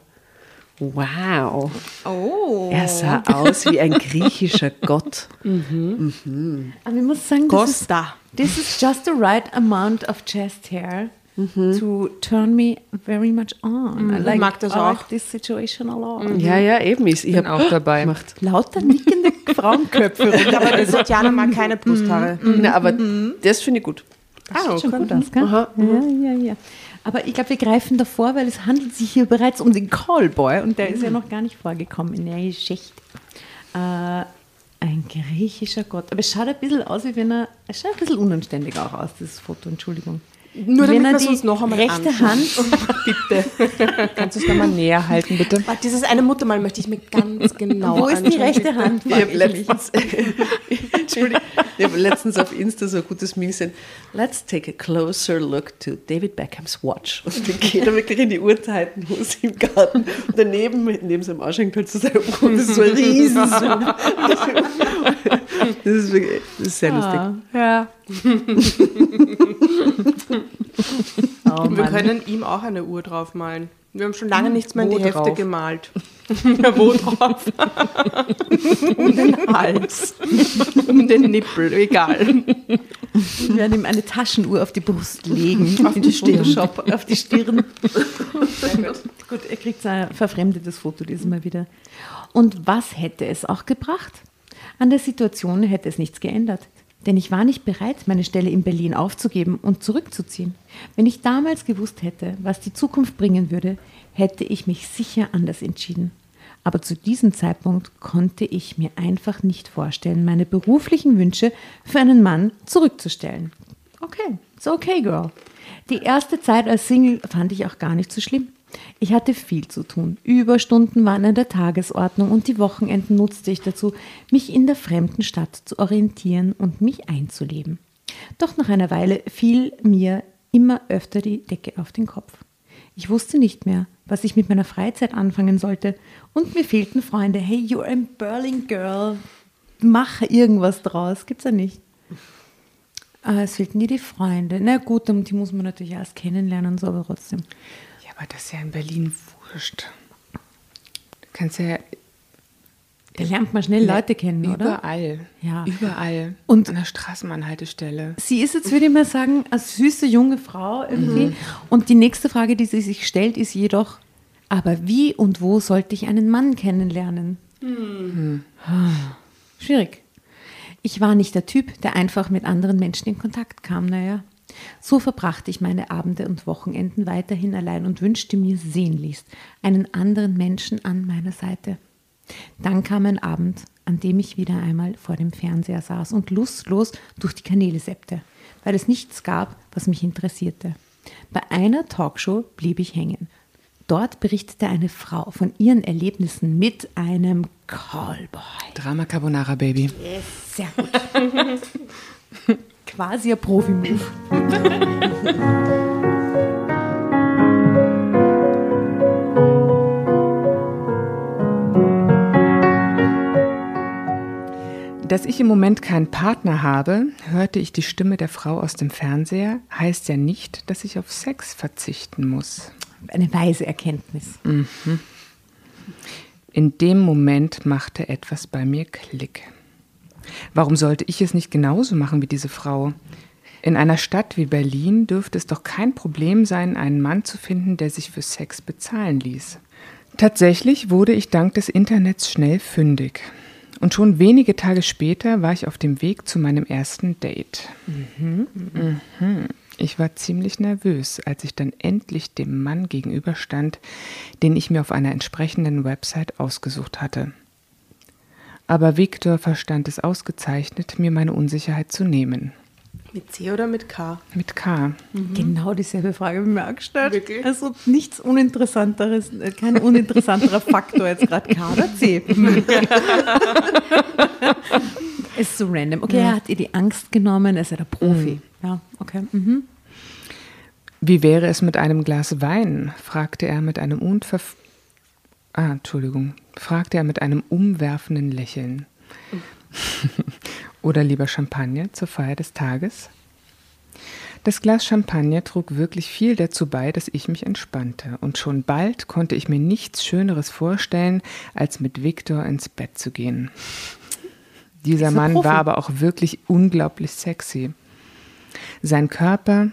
[SPEAKER 2] Wow.
[SPEAKER 3] Oh.
[SPEAKER 2] Er sah aus wie ein griechischer Gott.
[SPEAKER 3] Aber ich muss sagen, das ist, this is just the right amount of chest hair to turn me very much on. I like,
[SPEAKER 1] mag das
[SPEAKER 3] I like
[SPEAKER 1] auch.
[SPEAKER 3] this situation a lot.
[SPEAKER 2] Ja, ja, eben. Ich, ich
[SPEAKER 4] Bin
[SPEAKER 2] habe
[SPEAKER 4] auch dabei.
[SPEAKER 2] gemacht.
[SPEAKER 3] Lauter nickende Frauenköpfe.
[SPEAKER 1] Aber die Tatjana mag keine Brusthaare.
[SPEAKER 2] Na, aber das finde ich gut.
[SPEAKER 3] Das
[SPEAKER 1] Ah,
[SPEAKER 3] sieht schon gut aus, gell?
[SPEAKER 2] Aha,
[SPEAKER 3] Ja, ja, ja. Aber ich glaube, wir greifen davor, weil es handelt sich hier bereits um den Callboy und der ist ja noch gar nicht vorgekommen in der Geschichte. Äh, ein griechischer Gott. Aber es schaut ein bisschen aus, wie wenn er. Es schaut ein bisschen unanständig auch aus, dieses Foto, Entschuldigung.
[SPEAKER 1] Nur damit wir uns noch einmal
[SPEAKER 3] rechte
[SPEAKER 1] anschauen.
[SPEAKER 3] Hand.
[SPEAKER 4] Kannst du es nochmal näher halten, bitte?
[SPEAKER 1] Warte, Dieses eine Muttermal möchte ich mir ganz genau
[SPEAKER 3] Wo ist die rechte
[SPEAKER 1] bitte.
[SPEAKER 3] Hand?
[SPEAKER 2] Ich habe letztens, ich habe letztens auf Insta so ein gutes Meme gesehen. Let's take a closer look to David Beckhams Watch. Und dann geht er wirklich in die Uhrzeitenhose im Garten. Und daneben, neben seinem Ausschank, halt so sein Uhr. Das ist so ein Riesenzoom. Das ist, wirklich, das ist sehr lustig.
[SPEAKER 3] Ja. oh,
[SPEAKER 1] Wir
[SPEAKER 3] Mann.
[SPEAKER 1] können ihm auch eine Uhr draufmalen. Wir haben schon lange nichts mehr in die Hefte
[SPEAKER 4] drauf?
[SPEAKER 1] gemalt. ja, wo drauf? um den Hals. um den Nippel, egal.
[SPEAKER 3] Wir werden ihm eine Taschenuhr auf die Brust legen. Auf die Photoshop, auf die Stirn. gut. gut, er kriegt ein verfremdetes Foto dieses Mal wieder. Und was hätte es auch gebracht? An der Situation hätte es nichts geändert. Denn ich war nicht bereit, meine Stelle in Berlin aufzugeben und zurückzuziehen. Wenn ich damals gewusst hätte, was die Zukunft bringen würde, hätte ich mich sicher anders entschieden. Aber zu diesem Zeitpunkt konnte ich mir einfach nicht vorstellen, meine beruflichen Wünsche für einen Mann zurückzustellen. Okay, so okay, Girl. Die erste Zeit als Single fand ich auch gar nicht so schlimm. Ich hatte viel zu tun. Überstunden waren an der Tagesordnung und die Wochenenden nutzte ich dazu, mich in der fremden Stadt zu orientieren und mich einzuleben. Doch nach einer Weile fiel mir immer öfter die Decke auf den Kopf. Ich wusste nicht mehr, was ich mit meiner Freizeit anfangen sollte und mir fehlten Freunde. Hey, you're a Berlin Girl, mach irgendwas draus. Gibt's ja nicht. Aber es fehlten dir die Freunde. Na gut, die muss man natürlich erst kennenlernen, so aber trotzdem.
[SPEAKER 4] Aber das ist ja in Berlin wurscht. Du kannst ja
[SPEAKER 3] Da lernt man schnell Leute kennen, oder?
[SPEAKER 4] überall.
[SPEAKER 3] Ja.
[SPEAKER 4] Überall.
[SPEAKER 3] Und-
[SPEAKER 4] an der Straßenbahnhaltestelle.
[SPEAKER 3] Sie ist jetzt, würde ich mal sagen, eine süße junge Frau irgendwie. Und die nächste Frage, die sie sich stellt, ist jedoch, aber wie und wo sollte ich einen Mann kennenlernen? Ah, Schwierig. Ich war nicht der Typ, der einfach mit anderen Menschen in Kontakt kam, naja. So verbrachte ich meine Abende und Wochenenden weiterhin allein und wünschte mir sehnlichst einen anderen Menschen an meiner Seite. Dann kam ein Abend, an dem ich wieder einmal vor dem Fernseher saß und lustlos durch die Kanäle seppte, weil es nichts gab, was mich interessierte. Bei einer Talkshow blieb ich hängen. Dort berichtete eine Frau von ihren Erlebnissen mit einem Callboy.
[SPEAKER 4] Drama Carbonara Baby.
[SPEAKER 3] Sehr gut. Quasi ein Profi-Move.
[SPEAKER 4] Dass ich im Moment keinen Partner habe, hörte ich die Stimme der Frau aus dem Fernseher, heißt ja nicht, dass ich auf Sex verzichten muss.
[SPEAKER 3] Eine weise Erkenntnis.
[SPEAKER 4] In dem Moment machte etwas bei mir Klick. Warum sollte ich es nicht genauso machen wie diese Frau? In einer Stadt wie Berlin dürfte es doch kein Problem sein, einen Mann zu finden, der sich für Sex bezahlen ließ. Tatsächlich wurde ich dank des Internets schnell fündig. Und schon wenige Tage später war ich auf dem Weg zu meinem ersten Date. Mhm. Ich war ziemlich nervös, als ich dann endlich dem Mann gegenüberstand, den ich mir auf einer entsprechenden Website ausgesucht hatte. Aber Victor verstand es ausgezeichnet, mir meine Unsicherheit zu nehmen.
[SPEAKER 1] Mit C oder mit K?
[SPEAKER 4] Mit K.
[SPEAKER 3] Genau dieselbe Frage habe ich mir auch gestellt.
[SPEAKER 1] Wirklich?
[SPEAKER 3] Also nichts Uninteressanteres, äh, kein uninteressanterer Faktor jetzt gerade K oder C. ist so random. Okay, er hat ihr die Angst genommen, er ist ja der Profi. Ja, okay. Mhm.
[SPEAKER 4] Wie wäre es mit einem Glas Wein? fragte er mit einem unverf ah, Entschuldigung, fragte er mit einem umwerfenden Lächeln. Oder lieber Champagner zur Feier des Tages? Das Glas Champagner trug wirklich viel dazu bei, dass ich mich entspannte. Und schon bald konnte ich mir nichts Schöneres vorstellen, als mit Viktor ins Bett zu gehen. Dieser Mann
[SPEAKER 3] Profi.
[SPEAKER 4] war aber auch wirklich unglaublich sexy. Sein Körper,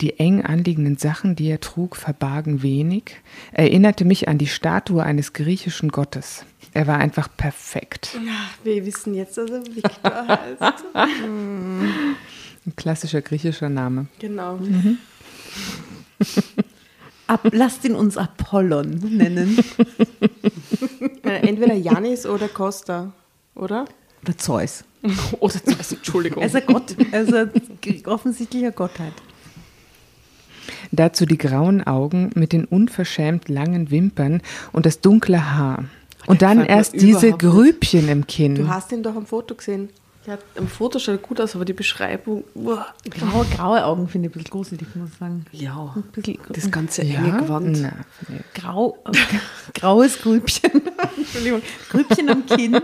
[SPEAKER 4] die eng anliegenden Sachen, die er trug, verbargen wenig, erinnerte mich an die Statue eines griechischen Gottes. Er war einfach perfekt.
[SPEAKER 1] Ja, wir wissen jetzt, dass er Viktor heißt.
[SPEAKER 4] Ein klassischer griechischer Name.
[SPEAKER 1] Genau.
[SPEAKER 3] Ab, lasst ihn uns Apollon nennen.
[SPEAKER 1] Äh, Entweder Janis oder Costa, oder?
[SPEAKER 3] Oder Zeus.
[SPEAKER 1] Oder Zeus, Entschuldigung.
[SPEAKER 3] Er ist ein Gott. Er ist ein offensichtlicher Gottheit.
[SPEAKER 4] Dazu die grauen Augen mit den unverschämt langen Wimpern und das dunkle Haar. Und dann erst diese
[SPEAKER 1] überhaupt nicht.
[SPEAKER 4] Grübchen im Kinn.
[SPEAKER 1] Du hast ihn doch am Foto gesehen. Ja, am Foto schaut er gut aus, aber die Beschreibung. uah.
[SPEAKER 3] Graue, graue Augen finde ich ein bisschen gruselig, muss ich sagen.
[SPEAKER 2] Ja,
[SPEAKER 3] Ein bisschen
[SPEAKER 2] das ganze
[SPEAKER 4] ja?
[SPEAKER 2] enge Gewand.
[SPEAKER 4] Na,
[SPEAKER 3] grau, graues Grübchen. Entschuldigung. Grübchen am Kinn.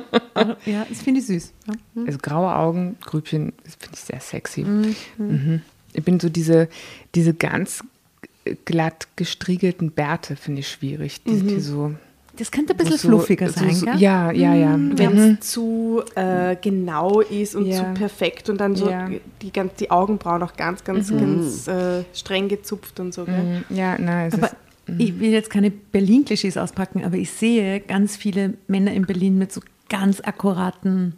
[SPEAKER 3] Ja, das finde ich süß. Ja.
[SPEAKER 4] Also graue Augen, Grübchen, das finde ich sehr sexy. Mhm. Ich bin so diese, diese ganz glatt gestriegelten Bärte finde ich schwierig. Die, die so,
[SPEAKER 3] Das könnte ein bisschen
[SPEAKER 4] so,
[SPEAKER 3] fluffiger
[SPEAKER 4] so,
[SPEAKER 3] sein,
[SPEAKER 4] so,
[SPEAKER 3] gell?
[SPEAKER 4] Ja, ja, ja.
[SPEAKER 1] Wenn es zu äh, genau ist und
[SPEAKER 4] Ja.
[SPEAKER 1] zu perfekt und dann so
[SPEAKER 4] Ja.
[SPEAKER 1] die, ganz, die Augenbrauen auch ganz, ganz, ganz äh, streng gezupft und so. Gell?
[SPEAKER 4] Mhm. Ja, nein, es
[SPEAKER 3] Aber
[SPEAKER 4] ist,
[SPEAKER 3] ich will jetzt keine Berlin-Klischees auspacken, aber ich sehe ganz viele Männer in Berlin mit so ganz akkuraten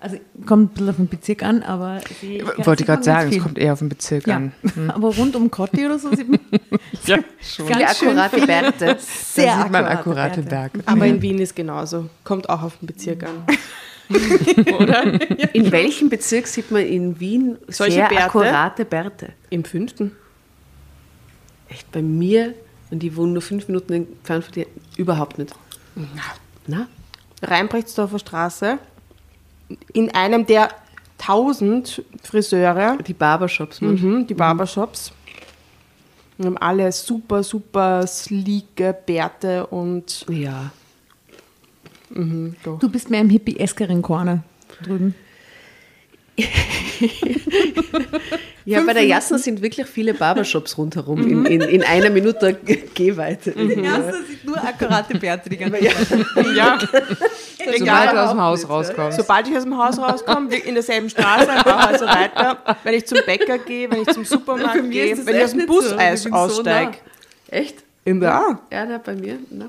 [SPEAKER 3] Also kommt ein bisschen auf den Bezirk an, aber sie,
[SPEAKER 4] Wollte ich gerade sagen, es kommt eher auf den Bezirk
[SPEAKER 3] ja.
[SPEAKER 4] an.
[SPEAKER 3] Aber rund um Kotti oder so sieht man
[SPEAKER 4] Ja, schon.
[SPEAKER 2] Viele
[SPEAKER 3] ganz schön
[SPEAKER 2] akkurate Bärte.
[SPEAKER 3] sehr
[SPEAKER 4] da sieht man
[SPEAKER 3] akkurate.
[SPEAKER 4] Berge.
[SPEAKER 1] Aber in Wien ist genauso. Kommt auch auf den Bezirk an.
[SPEAKER 2] In welchem Bezirk sieht man in Wien
[SPEAKER 1] Solche
[SPEAKER 2] sehr
[SPEAKER 1] Bärte?
[SPEAKER 2] akkurate Bärte?
[SPEAKER 1] Im fünften.
[SPEAKER 2] Echt, bei mir, und die wohnen nur fünf Minuten entfernt von dir, überhaupt nicht. Na?
[SPEAKER 1] Rheinbrechtsdorfer Straße. In einem der tausend Friseure,
[SPEAKER 2] Die Barbershops. man.
[SPEAKER 1] mhm, die Barbershops. Wir haben alle super, super sleeke Bärte und
[SPEAKER 2] Ja.
[SPEAKER 1] mhm, doch.
[SPEAKER 3] Du bist mehr im hippie-eskeren Corner drüben.
[SPEAKER 2] Ja, bei der Jasna sind wirklich viele Barbershops rundherum in, in, in einer Minute Gehweite.
[SPEAKER 3] Ja, das sind nur akkurate Bärte die ganze
[SPEAKER 1] Ja,
[SPEAKER 4] Sobald
[SPEAKER 1] egal.
[SPEAKER 4] du aus dem Haus rauskommst.
[SPEAKER 1] Sobald ich aus dem Haus rauskomme, in derselben Straße, ein paar Häuser weiter, wenn ich zum Bäcker gehe, wenn ich zum Supermarkt gehe, wenn ich aus dem Bus aussteige.
[SPEAKER 2] Echt?
[SPEAKER 1] Ja,
[SPEAKER 2] Ja, na, bei mir. Na.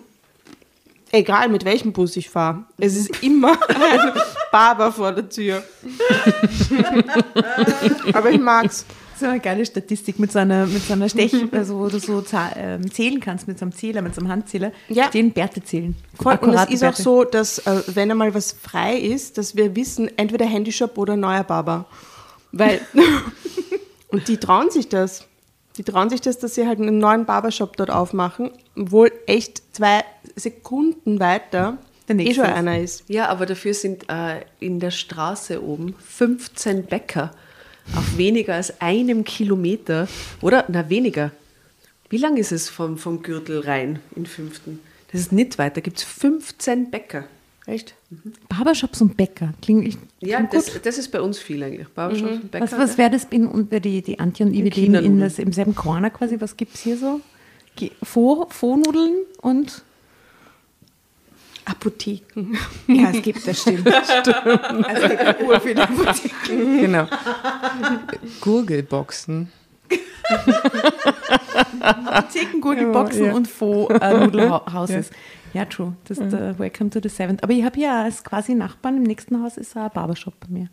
[SPEAKER 1] egal mit welchem Bus ich fahre. Es ist immer Barber vor der Tür. Aber ich mag's.
[SPEAKER 3] Das ist eine geile Statistik mit so einer, mit so einer Stech, also wo du so ähm, zählen kannst mit so einem Zähler, mit so einem Handzähler.
[SPEAKER 1] Ja.
[SPEAKER 3] Stehen Bärte zählen.
[SPEAKER 1] Voll, und es ist auch
[SPEAKER 3] Bärte.
[SPEAKER 1] so, dass äh, wenn einmal was frei ist, dass wir wissen, entweder Handyshop oder neuer Barber. Weil, und die trauen sich das. Die trauen sich das, dass sie halt einen neuen Barbershop dort aufmachen, obwohl echt zwei Sekunden weiter
[SPEAKER 3] Der
[SPEAKER 1] eh
[SPEAKER 3] nächste
[SPEAKER 1] schon
[SPEAKER 3] ist.
[SPEAKER 1] einer ist.
[SPEAKER 2] Ja, aber dafür sind äh, in der Straße oben 15 Bäcker auf weniger als einem Kilometer. Oder? Na, weniger. Wie lang ist es vom, vom Gürtel rein in fünften? Das ist nicht weit, da gibt es 15 Bäcker.
[SPEAKER 1] Echt?
[SPEAKER 3] Barbershops und Bäcker. Klingt, ich,
[SPEAKER 2] Ja,
[SPEAKER 3] klingt
[SPEAKER 2] das,
[SPEAKER 3] gut.
[SPEAKER 2] das ist bei uns viel eigentlich. Barbershops und Bäcker.
[SPEAKER 3] Was, was wäre das in, unter die, die Antje und leben in
[SPEAKER 2] Kindernudeln.
[SPEAKER 3] das, im selben Corner quasi? Was gibt es hier so? Fo-Nudeln und.
[SPEAKER 1] Apotheken.
[SPEAKER 3] Ja, es gibt, das stimmt. Es gibt urviele Apotheken.
[SPEAKER 4] Genau. Gurgelboxen.
[SPEAKER 3] Apotheken, Gurgelboxen
[SPEAKER 4] Ja.
[SPEAKER 3] und Faux-Nudelhouses. ja. true. Das ist der Welcome to the Seventh. Aber ich habe ja als quasi Nachbarn im nächsten Haus ist ein Barbershop bei mir.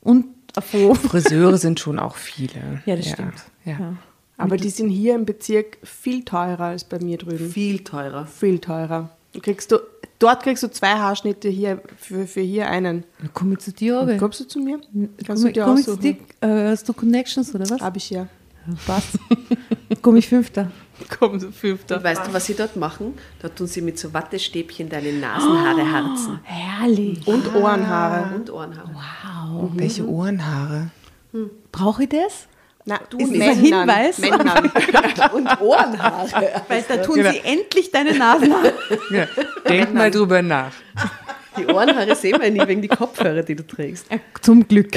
[SPEAKER 3] Und ein Faux.
[SPEAKER 4] Friseure sind schon auch viele.
[SPEAKER 3] Ja, das stimmt.
[SPEAKER 4] Ja.
[SPEAKER 3] Ja.
[SPEAKER 1] Aber die sind hier im Bezirk viel teurer als bei mir drüben.
[SPEAKER 2] viel teurer.
[SPEAKER 1] Viel teurer. Du kriegst du, dort kriegst du zwei Haarschnitte hier für, für hier einen.
[SPEAKER 3] Dann komme ich zu dir, aber.
[SPEAKER 1] Kommst du zu mir? Kannst
[SPEAKER 3] Komm,
[SPEAKER 1] du dir
[SPEAKER 3] komm ich zu
[SPEAKER 1] aussuchen?
[SPEAKER 3] dir, äh, hast du Connections oder was?
[SPEAKER 1] Hab ich ja.
[SPEAKER 3] Passt. Komme ich Fünfter.
[SPEAKER 1] Komm, so fünfter.
[SPEAKER 2] Und weißt du, was sie dort machen? Da tun sie mit so Wattestäbchen deine Nasenhaare harzen.
[SPEAKER 3] Herrlich.
[SPEAKER 1] Und Ohrenhaare.
[SPEAKER 2] Und Ohrenhaare.
[SPEAKER 3] Wow.
[SPEAKER 4] Welche Ohrenhaare?
[SPEAKER 3] Brauche ich das?
[SPEAKER 1] Na, du
[SPEAKER 3] Ist ein Hinweis?
[SPEAKER 1] Männern.
[SPEAKER 2] Und Ohrenhaare.
[SPEAKER 3] Weil da tun
[SPEAKER 4] Genau.
[SPEAKER 3] sie endlich deine Nasenhaare.
[SPEAKER 4] Ja. Denk mal drüber nach.
[SPEAKER 2] Die Ohrenhaare sehen wir nie wegen die Kopfhörer, die du trägst.
[SPEAKER 3] Ja, zum Glück.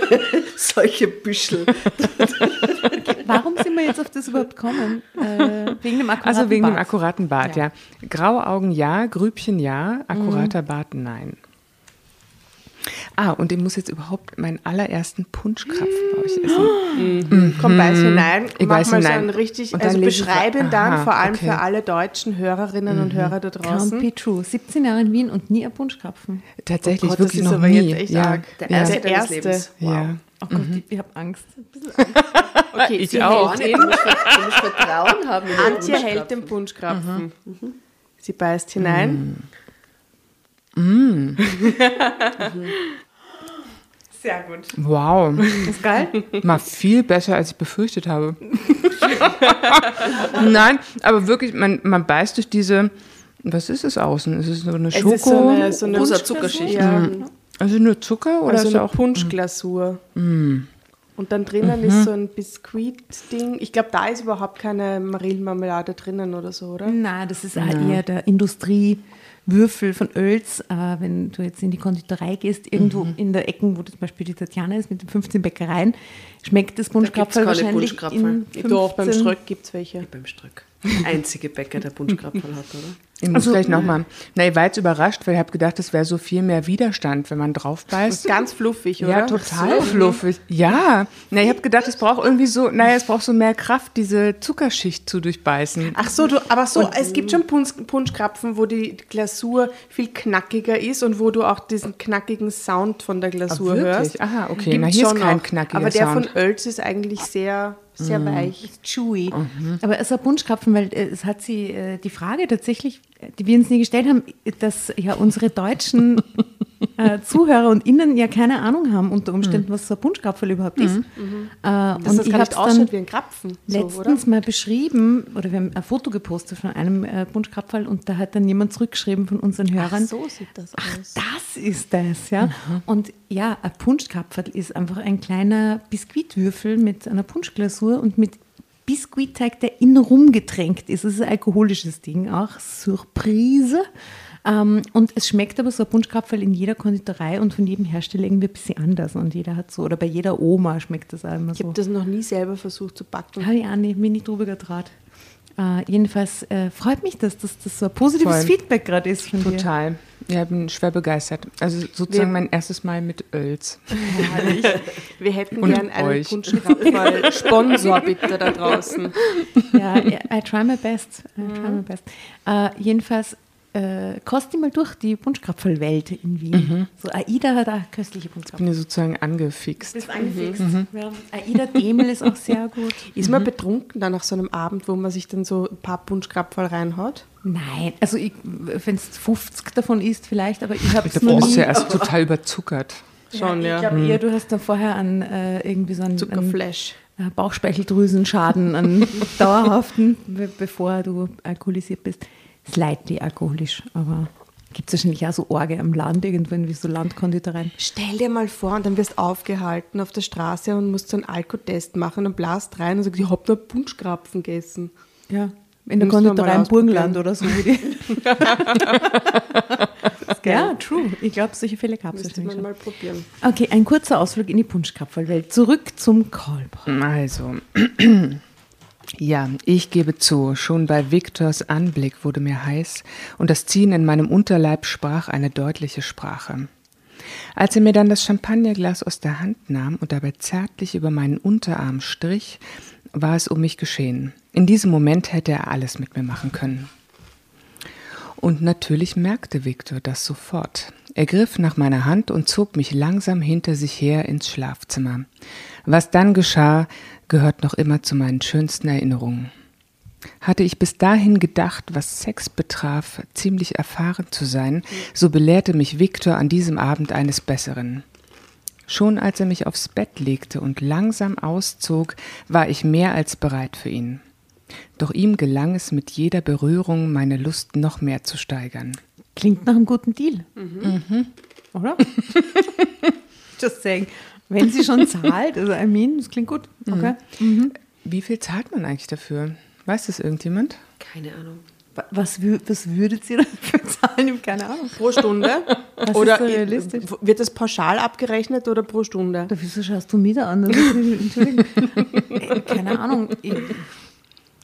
[SPEAKER 2] Solche Büschel.
[SPEAKER 3] Warum sind wir jetzt auf das überhaupt gekommen? Äh, wegen dem akkuraten
[SPEAKER 4] Also wegen dem
[SPEAKER 3] Bart.
[SPEAKER 4] akkuraten Bart, ja. Graue Augen ja, Grübchen ja, akkurater Bart nein. Ah, und ich muss jetzt überhaupt meinen allerersten Punschkrapfen bei euch essen.
[SPEAKER 1] Komm, beiß hinein.
[SPEAKER 4] Ich
[SPEAKER 1] Mach mal so
[SPEAKER 4] hinein.
[SPEAKER 1] einen richtig,
[SPEAKER 4] Und dann
[SPEAKER 1] also ihn dann,
[SPEAKER 4] Aha,
[SPEAKER 1] vor allem
[SPEAKER 4] okay.
[SPEAKER 1] für alle deutschen Hörerinnen und Hörer da
[SPEAKER 3] Can't
[SPEAKER 1] draußen.
[SPEAKER 3] be true. 17 Jahre in Wien und nie ein Punschkrapfen.
[SPEAKER 4] Tatsächlich,
[SPEAKER 1] Oh Gott, das
[SPEAKER 4] wirklich
[SPEAKER 1] ist
[SPEAKER 4] noch
[SPEAKER 1] aber
[SPEAKER 4] nie.
[SPEAKER 1] jetzt echt
[SPEAKER 4] ja.
[SPEAKER 1] arg.
[SPEAKER 2] Der
[SPEAKER 4] ja.
[SPEAKER 2] erste
[SPEAKER 1] Der erste.
[SPEAKER 2] Lebens.
[SPEAKER 4] Ja.
[SPEAKER 3] Oh Gott, ich, ich habe Angst.
[SPEAKER 1] Okay,
[SPEAKER 4] Ich
[SPEAKER 1] sie
[SPEAKER 4] auch.
[SPEAKER 1] hält
[SPEAKER 2] du musst Vertrauen haben. den
[SPEAKER 1] Antje hält den
[SPEAKER 2] Punschkrapfen.
[SPEAKER 1] Punschkrapfen. Sie beißt hinein.
[SPEAKER 3] Sehr gut.
[SPEAKER 4] Wow,
[SPEAKER 3] Ist geil?
[SPEAKER 4] mal viel besser, als ich befürchtet habe. Nein, aber wirklich, man, man beißt durch diese, was ist es außen? Ist es so eine
[SPEAKER 1] Es
[SPEAKER 4] Schoko?
[SPEAKER 1] ist so eine, so eine
[SPEAKER 2] Rosa. Zuckerschicht.
[SPEAKER 1] Ja,
[SPEAKER 4] also nur Zucker oder
[SPEAKER 1] also
[SPEAKER 4] ist
[SPEAKER 1] eine
[SPEAKER 4] auch
[SPEAKER 1] Punschglasur. Und dann drinnen ist so ein Biskuit-Ding. Ich glaube, da ist überhaupt keine Marillenmarmelade drinnen oder so, oder?
[SPEAKER 3] Nein, das ist auch eher der Industriewürfel von Oels. Äh, wenn du jetzt in die Konditorei gehst, irgendwo in der Ecke, wo zum Beispiel die Tatjana ist, mit den 15 Bäckereien, schmeckt das Punschkrapfen
[SPEAKER 2] keine
[SPEAKER 3] wahrscheinlich in 15...
[SPEAKER 1] Doch, beim Ströck gibt es welche.
[SPEAKER 2] Beim Ströck. Der einzige Bäcker, der Punschkrapfen hat, oder?
[SPEAKER 4] Ich muss gleich nochmal. Na, ich war jetzt überrascht, weil ich habe gedacht, es wäre so viel mehr Widerstand, wenn man drauf
[SPEAKER 1] Das
[SPEAKER 4] beißt.
[SPEAKER 1] ist ganz fluffig, oder?
[SPEAKER 4] Ja, total fluffig. Ja. Na, ich habe gedacht, es braucht irgendwie so, naja, es braucht so mehr Kraft, diese Zuckerschicht zu durchbeißen.
[SPEAKER 1] Ach so, du, aber so, es gibt schon Punsch, Punschkrapfen, wo die Glasur viel knackiger ist und wo du auch diesen knackigen Sound von der Glasur
[SPEAKER 4] Ah, wirklich?
[SPEAKER 1] hörst.
[SPEAKER 4] Aha, okay.
[SPEAKER 1] Gibt's
[SPEAKER 4] Na, hier ist kein
[SPEAKER 1] auch.
[SPEAKER 4] knackiger
[SPEAKER 1] Aber der
[SPEAKER 4] Sound.
[SPEAKER 1] von Oels ist eigentlich sehr, sehr weich.
[SPEAKER 3] chewy. Aber es ist ein Punschkrapfen, weil äh, es hat sie äh, die Frage tatsächlich, die wir uns nie gestellt haben, dass ja unsere deutschen äh, Zuhörer und Innen ja keine Ahnung haben unter Umständen, was so ein Punschkrapfen überhaupt ist. Äh,
[SPEAKER 1] Dass
[SPEAKER 3] und
[SPEAKER 1] das
[SPEAKER 3] ich habe
[SPEAKER 1] ausschaut wie ein Krapfen. So, oder?
[SPEAKER 3] letztens mal beschrieben, oder wir haben ein Foto gepostet von einem äh, Punschkrapferl und da hat dann jemand zurückgeschrieben von unseren Hörern,
[SPEAKER 1] so sieht das aus.
[SPEAKER 3] das ist das, ja. Und ja, ein Punschkrapferl ist einfach ein kleiner Biskuitwürfel mit einer Punschglasur und mit Biskuitteig, der innen rumgetränkt ist. Das ist ein alkoholisches Ding auch. Surprise. Ähm, und es schmeckt aber so ein Punschkrapferl in jeder Konditorei und von jedem Hersteller irgendwie ein bisschen anders. Und jeder hat so, oder bei jeder Oma schmeckt das auch immer
[SPEAKER 1] Ich
[SPEAKER 3] so.
[SPEAKER 1] habe das noch nie selber versucht zu backen.
[SPEAKER 3] Habe ich auch nicht, mir nicht drüber getraut. Äh, jedenfalls äh, freut mich, dass das, das so ein positives
[SPEAKER 4] Voll.
[SPEAKER 3] Feedback gerade ist von dir.
[SPEAKER 4] Total. Ja, ich bin schwer begeistert. Also sozusagen mein erstes Mal mit Öls.
[SPEAKER 1] Wir hätten
[SPEAKER 4] Und
[SPEAKER 1] gern einen
[SPEAKER 4] euch.
[SPEAKER 1] Punschkrapferl-Sponsor bitte da draußen.
[SPEAKER 3] Ja, I try my best. I try my best. Äh, jedenfalls, äh, kost die mal durch die Punschkrapfelwelt in Wien. So, AIDA hat auch köstliche
[SPEAKER 4] Ich
[SPEAKER 3] Punschkrapfen.
[SPEAKER 4] bin ja sozusagen angefixt.
[SPEAKER 3] Bist angefixt. Ja. AIDA Demel ist auch sehr gut.
[SPEAKER 1] Ist man betrunken dann nach so einem Abend, wo man sich dann so ein paar Punschkrapferl reinhaut?
[SPEAKER 3] Nein, also wenn es 50 davon isst vielleicht, aber ich habe es noch nie.
[SPEAKER 4] ja erst total überzuckert.
[SPEAKER 1] Schon,
[SPEAKER 3] ich
[SPEAKER 1] ja.
[SPEAKER 3] glaube eher, du hast da vorher an äh, irgendwie so einen, einen
[SPEAKER 1] Zuckerflash.
[SPEAKER 3] äh, Bauchspeicheldrüsenschaden, einen dauerhaften, be bevor du alkoholisiert bist. Slightly alkoholisch, aber gibt es wahrscheinlich auch so Orge am Land irgendwann, wie so Landkonditoreien.
[SPEAKER 1] Stell dir mal vor, und dann wirst aufgehalten auf der Straße und musst so einen Alkotest machen und blast rein und sagst, ich hab nur Punschkrapfen gegessen.
[SPEAKER 3] Ja, in der Konditorei im Burgenland oder so. Ja, true. Ich glaube, solche Fälle gab es schon.
[SPEAKER 1] mal probieren.
[SPEAKER 3] Okay, ein kurzer Ausflug in die Punschkrapferlwelt. Zurück zum Callboy.
[SPEAKER 4] Also, ja, ich gebe zu, schon bei Viktors Anblick wurde mir heiß und das Ziehen in meinem Unterleib sprach eine deutliche Sprache. Als er mir dann das Champagnerglas aus der Hand nahm und dabei zärtlich über meinen Unterarm strich, war es um mich geschehen. In diesem Moment hätte er alles mit mir machen können. Und natürlich merkte Viktor das sofort. Er griff nach meiner Hand und zog mich langsam hinter sich her ins Schlafzimmer. Was dann geschah, gehört noch immer zu meinen schönsten Erinnerungen. Hatte ich bis dahin gedacht, was Sex betraf, ziemlich erfahren zu sein, so belehrte mich Viktor an diesem Abend eines Besseren. Schon als er mich aufs Bett legte und langsam auszog, war ich mehr als bereit für ihn. Doch ihm gelang es mit jeder Berührung, meine Lust noch mehr zu steigern.
[SPEAKER 3] Klingt nach einem guten Deal. Mhm. Oder? Just saying. Wenn sie schon zahlt, also I mean, das klingt gut. Okay.
[SPEAKER 4] Wie viel zahlt man eigentlich dafür? Weiß das irgendjemand?
[SPEAKER 2] Keine Ahnung.
[SPEAKER 3] Wa- Was, was würdet ihr dafür zahlen? Keine Ahnung.
[SPEAKER 1] Pro Stunde?
[SPEAKER 3] ist
[SPEAKER 1] oder
[SPEAKER 3] so realistisch?
[SPEAKER 1] wird das pauschal abgerechnet oder pro Stunde?
[SPEAKER 3] Wieso schaust du mich da an? Entschuldigung. Äh, Keine Ahnung. Ich-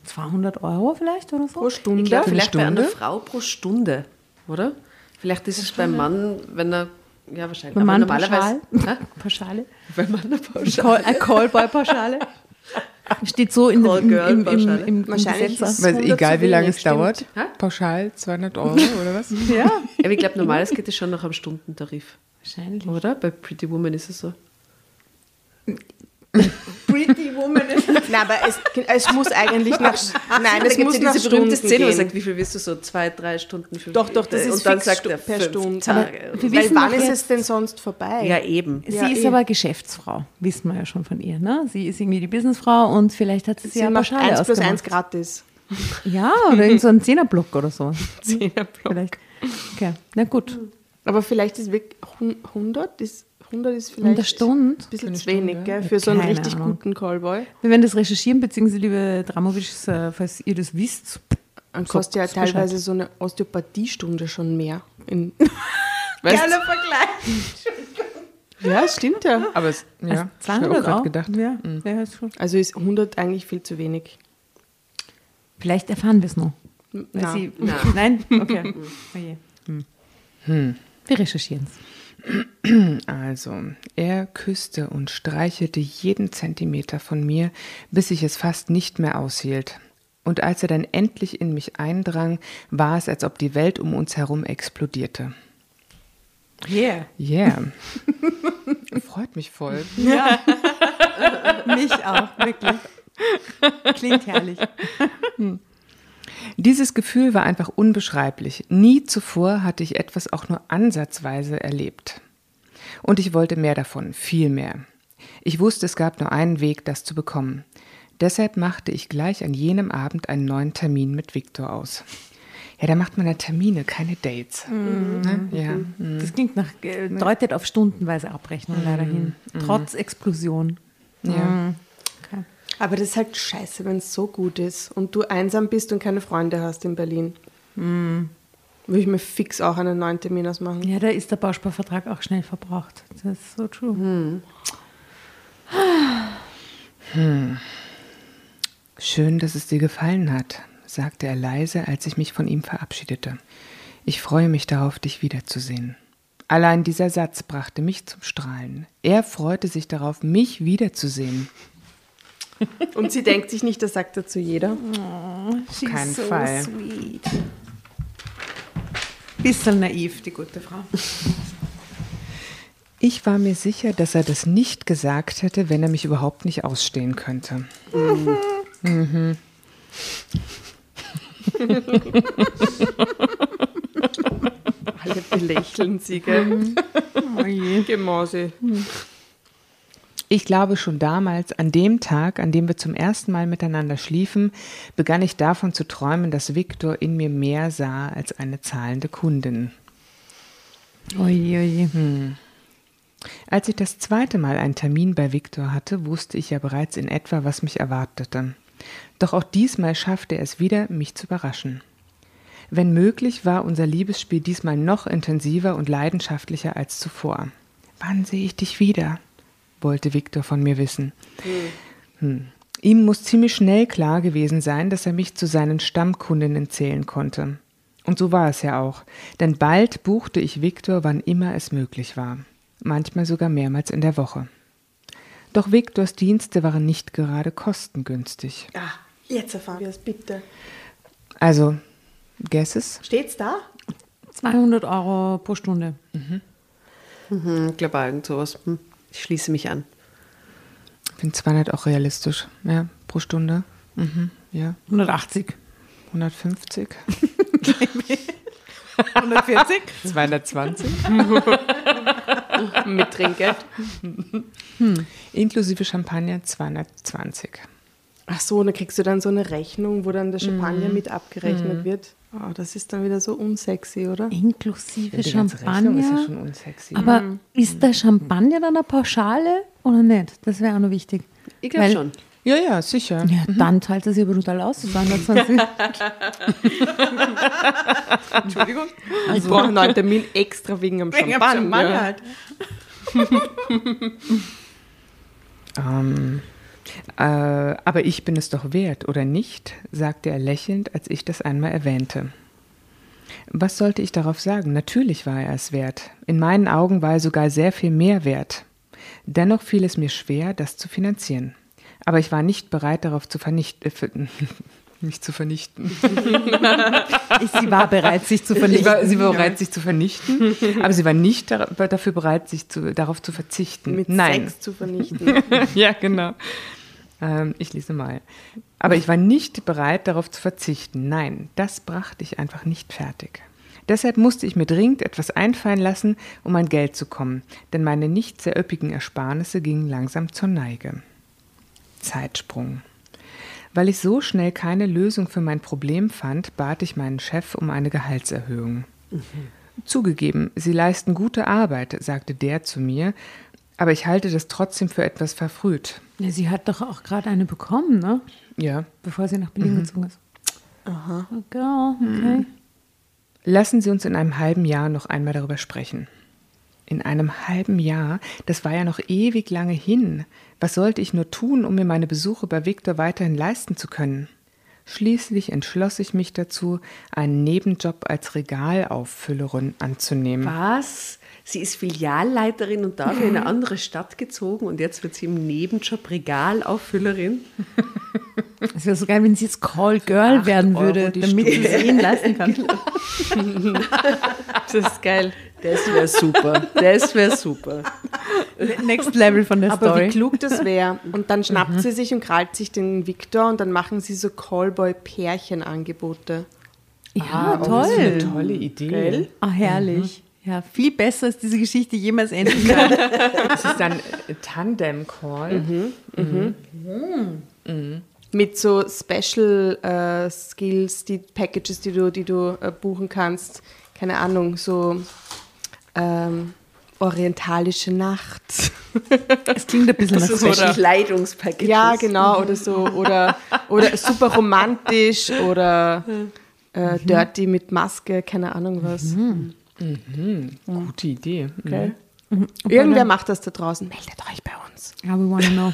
[SPEAKER 3] 200 Euro vielleicht oder so?
[SPEAKER 1] Pro Stunde?
[SPEAKER 2] Ich
[SPEAKER 4] eine
[SPEAKER 2] vielleicht bei einer
[SPEAKER 4] Stunde?
[SPEAKER 2] Frau pro Stunde, oder? Vielleicht ist es beim Mann, wenn er, ja wahrscheinlich, aber
[SPEAKER 3] Mann
[SPEAKER 2] normalerweise,
[SPEAKER 3] pauschal? Pauschale?
[SPEAKER 2] Beim Mann eine Pauschale.
[SPEAKER 3] Call, Callboy-Pauschale? Steht so in dem, im, im, im, im, im
[SPEAKER 1] Wahrscheinlich
[SPEAKER 4] Weil
[SPEAKER 1] 100
[SPEAKER 4] egal wie lange es dauert,
[SPEAKER 2] Hä?
[SPEAKER 4] pauschal 200 Euro oder was?
[SPEAKER 3] Ja,
[SPEAKER 2] Aber ich glaube, normalerweise geht es schon nach einem Stundentarif,
[SPEAKER 3] wahrscheinlich.
[SPEAKER 2] oder? Bei Pretty Woman ist es so.
[SPEAKER 3] Pretty Woman ist
[SPEAKER 1] Nein, aber es, es muss eigentlich nach. Nein, es muss
[SPEAKER 2] ja diese berühmte Szene, wo sagt, wie viel willst du so? Zwei, drei Stunden, fünf
[SPEAKER 1] Doch, doch, das ist
[SPEAKER 2] Und dann
[SPEAKER 1] fix
[SPEAKER 2] sagt er
[SPEAKER 1] per Stunde.
[SPEAKER 2] Tage.
[SPEAKER 3] wir
[SPEAKER 1] Weil wann ist
[SPEAKER 3] jetzt-
[SPEAKER 1] es denn sonst vorbei?
[SPEAKER 2] Ja, eben.
[SPEAKER 3] Sie
[SPEAKER 1] Ja,
[SPEAKER 3] ist
[SPEAKER 1] eh.
[SPEAKER 3] aber Geschäftsfrau, wissen wir ja schon von ihr. Ne? Sie ist irgendwie die Businessfrau und vielleicht hat sie
[SPEAKER 1] Sie
[SPEAKER 3] ja Pauschale
[SPEAKER 1] 1 plus 1
[SPEAKER 3] ausgemacht.
[SPEAKER 1] gratis.
[SPEAKER 3] Ja, oder in so einem Zehnerblock oder so.
[SPEAKER 1] Zehnerblock.
[SPEAKER 3] Vielleicht. Okay, na gut.
[SPEAKER 1] Aber vielleicht ist wirklich 100 ist, 100 ist vielleicht
[SPEAKER 3] Stunde.
[SPEAKER 1] ein bisschen zu wenig, gell, für so einen richtig
[SPEAKER 3] Ahnung.
[SPEAKER 1] guten Callboy.
[SPEAKER 3] Wir werden das recherchieren, beziehungsweise liebe Dramovic, äh, falls ihr das wisst.
[SPEAKER 1] Dann kostet ja
[SPEAKER 3] Bescheid.
[SPEAKER 1] teilweise so eine Osteopathiestunde schon mehr. In, weißt,
[SPEAKER 3] Vergleich.
[SPEAKER 1] ja, stimmt ja.
[SPEAKER 4] Aber es, ja,
[SPEAKER 3] Also
[SPEAKER 4] ich
[SPEAKER 3] 200
[SPEAKER 4] auch
[SPEAKER 3] auch?
[SPEAKER 4] gedacht.
[SPEAKER 3] Ja, ja, ist schon.
[SPEAKER 1] Also ist 100 eigentlich viel zu wenig.
[SPEAKER 3] Vielleicht erfahren wir es noch.
[SPEAKER 1] Na.
[SPEAKER 3] Sie, Nein? Okay. Oh je. Hm. Wir recherchieren es.
[SPEAKER 4] Also, er küsste und streichelte jeden Zentimeter von mir, bis ich es fast nicht mehr aushielt. Und als er dann endlich in mich eindrang, war es, als ob die Welt um uns herum explodierte.
[SPEAKER 3] Yeah.
[SPEAKER 4] Yeah. Freut mich voll.
[SPEAKER 3] Mich auch, wirklich. Klingt herrlich.
[SPEAKER 4] Dieses Gefühl war einfach unbeschreiblich. Nie zuvor hatte ich etwas auch nur ansatzweise erlebt. Und ich wollte mehr davon, viel mehr. Ich wusste, es gab nur einen Weg, das zu bekommen. Deshalb machte ich gleich an jenem Abend einen neuen Termin mit Viktor aus. Ja, da macht man ja Termine, keine Dates. Ne? Ja.
[SPEAKER 3] Das klingt nach, äh, deutet auf stundenweise Abrechnung leider hin. Trotz Explosion.
[SPEAKER 4] Ja.
[SPEAKER 1] Aber das ist halt scheiße, wenn es so gut ist und du einsam bist und keine Freunde hast in Berlin. Würde ich mir fix auch einen neuen Termin ausmachen.
[SPEAKER 3] Ja, da ist der Bausparvertrag auch schnell verbraucht. Das ist so true.
[SPEAKER 4] Schön, dass es dir gefallen hat, sagte er leise, als ich mich von ihm verabschiedete. Ich freue mich darauf, dich wiederzusehen. Allein dieser Satz brachte mich zum Strahlen. Er freute sich darauf, mich wiederzusehen.
[SPEAKER 1] Und sie denkt sich nicht, das sagt er zu jeder.
[SPEAKER 3] She's
[SPEAKER 4] keinen
[SPEAKER 3] so
[SPEAKER 4] Fall.
[SPEAKER 3] sweet. Bisschen naiv, die gute Frau.
[SPEAKER 4] Ich war mir sicher, dass er das nicht gesagt hätte, wenn er mich überhaupt nicht ausstehen könnte.
[SPEAKER 1] Alle belächeln sie, gell?
[SPEAKER 3] Oh je.
[SPEAKER 1] Gemause.
[SPEAKER 4] Ich glaube schon damals, an dem Tag, an dem wir zum ersten Mal miteinander schliefen, begann ich davon zu träumen, dass Viktor in mir mehr sah als eine zahlende Kundin.
[SPEAKER 3] Oje, oje.
[SPEAKER 4] Als ich das zweite Mal einen Termin bei Viktor hatte, wusste ich ja bereits in etwa, was mich erwartete. Doch auch diesmal schaffte er es wieder, mich zu überraschen. Wenn möglich, war unser Liebesspiel diesmal noch intensiver und leidenschaftlicher als zuvor. Wann sehe ich dich wieder? Wollte Viktor von mir wissen. Hm. Ihm muss ziemlich schnell klar gewesen sein, dass er mich zu seinen Stammkundinnen zählen konnte. Und so war es ja auch, denn bald buchte ich Viktor, wann immer es möglich war, manchmal sogar mehrmals in der Woche. Doch Viktors Dienste waren nicht gerade kostengünstig.
[SPEAKER 1] Ah, jetzt erfahren wir es bitte.
[SPEAKER 4] Also, Guesses?
[SPEAKER 1] Steht's da?
[SPEAKER 3] 200 Euro pro Stunde.
[SPEAKER 2] Hm, ich glaube, irgend sowas. Hm. Ich schließe mich an.
[SPEAKER 4] Ich finde 200 auch realistisch, ja, pro Stunde. Mhm, ja,
[SPEAKER 3] 180.
[SPEAKER 4] 150.
[SPEAKER 3] 140?
[SPEAKER 4] 220.
[SPEAKER 1] Mit Trinkgeld.
[SPEAKER 4] Inklusive Champagner 220.
[SPEAKER 1] Ach so, und dann kriegst du dann so eine Rechnung, wo dann der Champagner mit abgerechnet wird. Oh, das ist dann wieder so unsexy, oder?
[SPEAKER 3] Inklusive
[SPEAKER 4] Rechnung ist ja
[SPEAKER 3] Champagner.
[SPEAKER 4] schon unsexy.
[SPEAKER 3] Aber ist der Champagner dann eine Pauschale oder nicht? Das wäre auch noch wichtig.
[SPEAKER 2] Ich glaube schon.
[SPEAKER 4] ja, ja, sicher.
[SPEAKER 3] Ja, dann zahlt er sich aber total aus. 220. Entschuldigung.
[SPEAKER 1] ich brauche einen neuen Termin extra wegen am Champagner.
[SPEAKER 3] halt.
[SPEAKER 4] Ähm, äh, aber ich bin es doch wert, oder nicht? sagte er lächelnd, als ich das einmal erwähnte. Was sollte ich darauf sagen? Natürlich war er es wert. In meinen Augen war er sogar sehr viel mehr wert. Dennoch fiel es mir schwer, das zu finanzieren. Aber ich war nicht bereit, darauf zu vernichten, äh, mich zu vernichten.
[SPEAKER 3] Sie war bereit, sich zu
[SPEAKER 4] Ich
[SPEAKER 3] vernichten.
[SPEAKER 4] war, sie war bereit, sich zu vernichten, aber sie war nicht dafür bereit, sich zu, darauf zu verzichten.
[SPEAKER 1] Mit
[SPEAKER 4] Nein.
[SPEAKER 1] Sex zu vernichten.
[SPEAKER 4] ja, genau. Ähm, ich lese mal. Aber ich war nicht bereit, darauf zu verzichten. Nein, das brachte ich einfach nicht fertig. Deshalb musste ich mir dringend etwas einfallen lassen, um an Geld zu kommen, denn meine nicht sehr üppigen Ersparnisse gingen langsam zur Neige. Zeitsprung. Weil ich so schnell keine Lösung für mein Problem fand, bat ich meinen Chef um eine Gehaltserhöhung. Zugegeben, Sie leisten gute Arbeit, sagte der zu mir, aber ich halte das trotzdem für etwas verfrüht.
[SPEAKER 3] Ja, sie hat doch auch gerade eine bekommen, ne?
[SPEAKER 4] Ja.
[SPEAKER 3] Bevor sie nach Berlin gezogen ist. Aha. Okay. okay.
[SPEAKER 4] Lassen Sie uns in einem halben Jahr noch einmal darüber sprechen. In einem halben Jahr, das war ja noch ewig lange hin. Was sollte ich nur tun, um mir meine Besuche bei Viktor weiterhin leisten zu können? Schließlich entschloss ich mich dazu, einen Nebenjob als Regalauffüllerin anzunehmen.
[SPEAKER 2] Was? Sie ist Filialleiterin und dafür in eine andere Stadt gezogen und jetzt wird sie im Nebenjob Regalauffüllerin.
[SPEAKER 3] Es wäre so geil, wenn sie jetzt Call Girl werden
[SPEAKER 2] Euro
[SPEAKER 3] würde,
[SPEAKER 2] die
[SPEAKER 3] damit sie sehen lassen kann.
[SPEAKER 1] Das ist geil.
[SPEAKER 2] Das wäre super. Das wäre super.
[SPEAKER 3] Next Level von der
[SPEAKER 1] Aber
[SPEAKER 3] Story.
[SPEAKER 1] wie klug das wäre. Und dann schnappt sie sich und krallt sich den Victor und dann machen sie so Callboy-Pärchenangebote.
[SPEAKER 3] ja,
[SPEAKER 4] Oh, das ist eine
[SPEAKER 3] toll.
[SPEAKER 4] tolle Idee.
[SPEAKER 1] Gell?
[SPEAKER 3] Ah, herrlich. Ja, viel besser als diese Geschichte jemals enden kann.
[SPEAKER 4] Das ist dann äh, Tandem-Call.
[SPEAKER 1] Mit so Special äh, Skills, die Packages, die du, die du äh, buchen kannst. Keine Ahnung, so ähm, orientalische Nacht.
[SPEAKER 3] Es klingt ein bisschen nach
[SPEAKER 1] ist
[SPEAKER 3] Special.
[SPEAKER 1] oder-
[SPEAKER 2] Kleidungspackages.
[SPEAKER 1] Ja, genau, oder so. Oder, oder super romantisch oder äh, dirty mit Maske, keine Ahnung was.
[SPEAKER 4] Gute Idee.
[SPEAKER 1] Gell? Irgendwer macht das da draußen. Meldet euch bei uns.
[SPEAKER 3] Ja, we wanna know.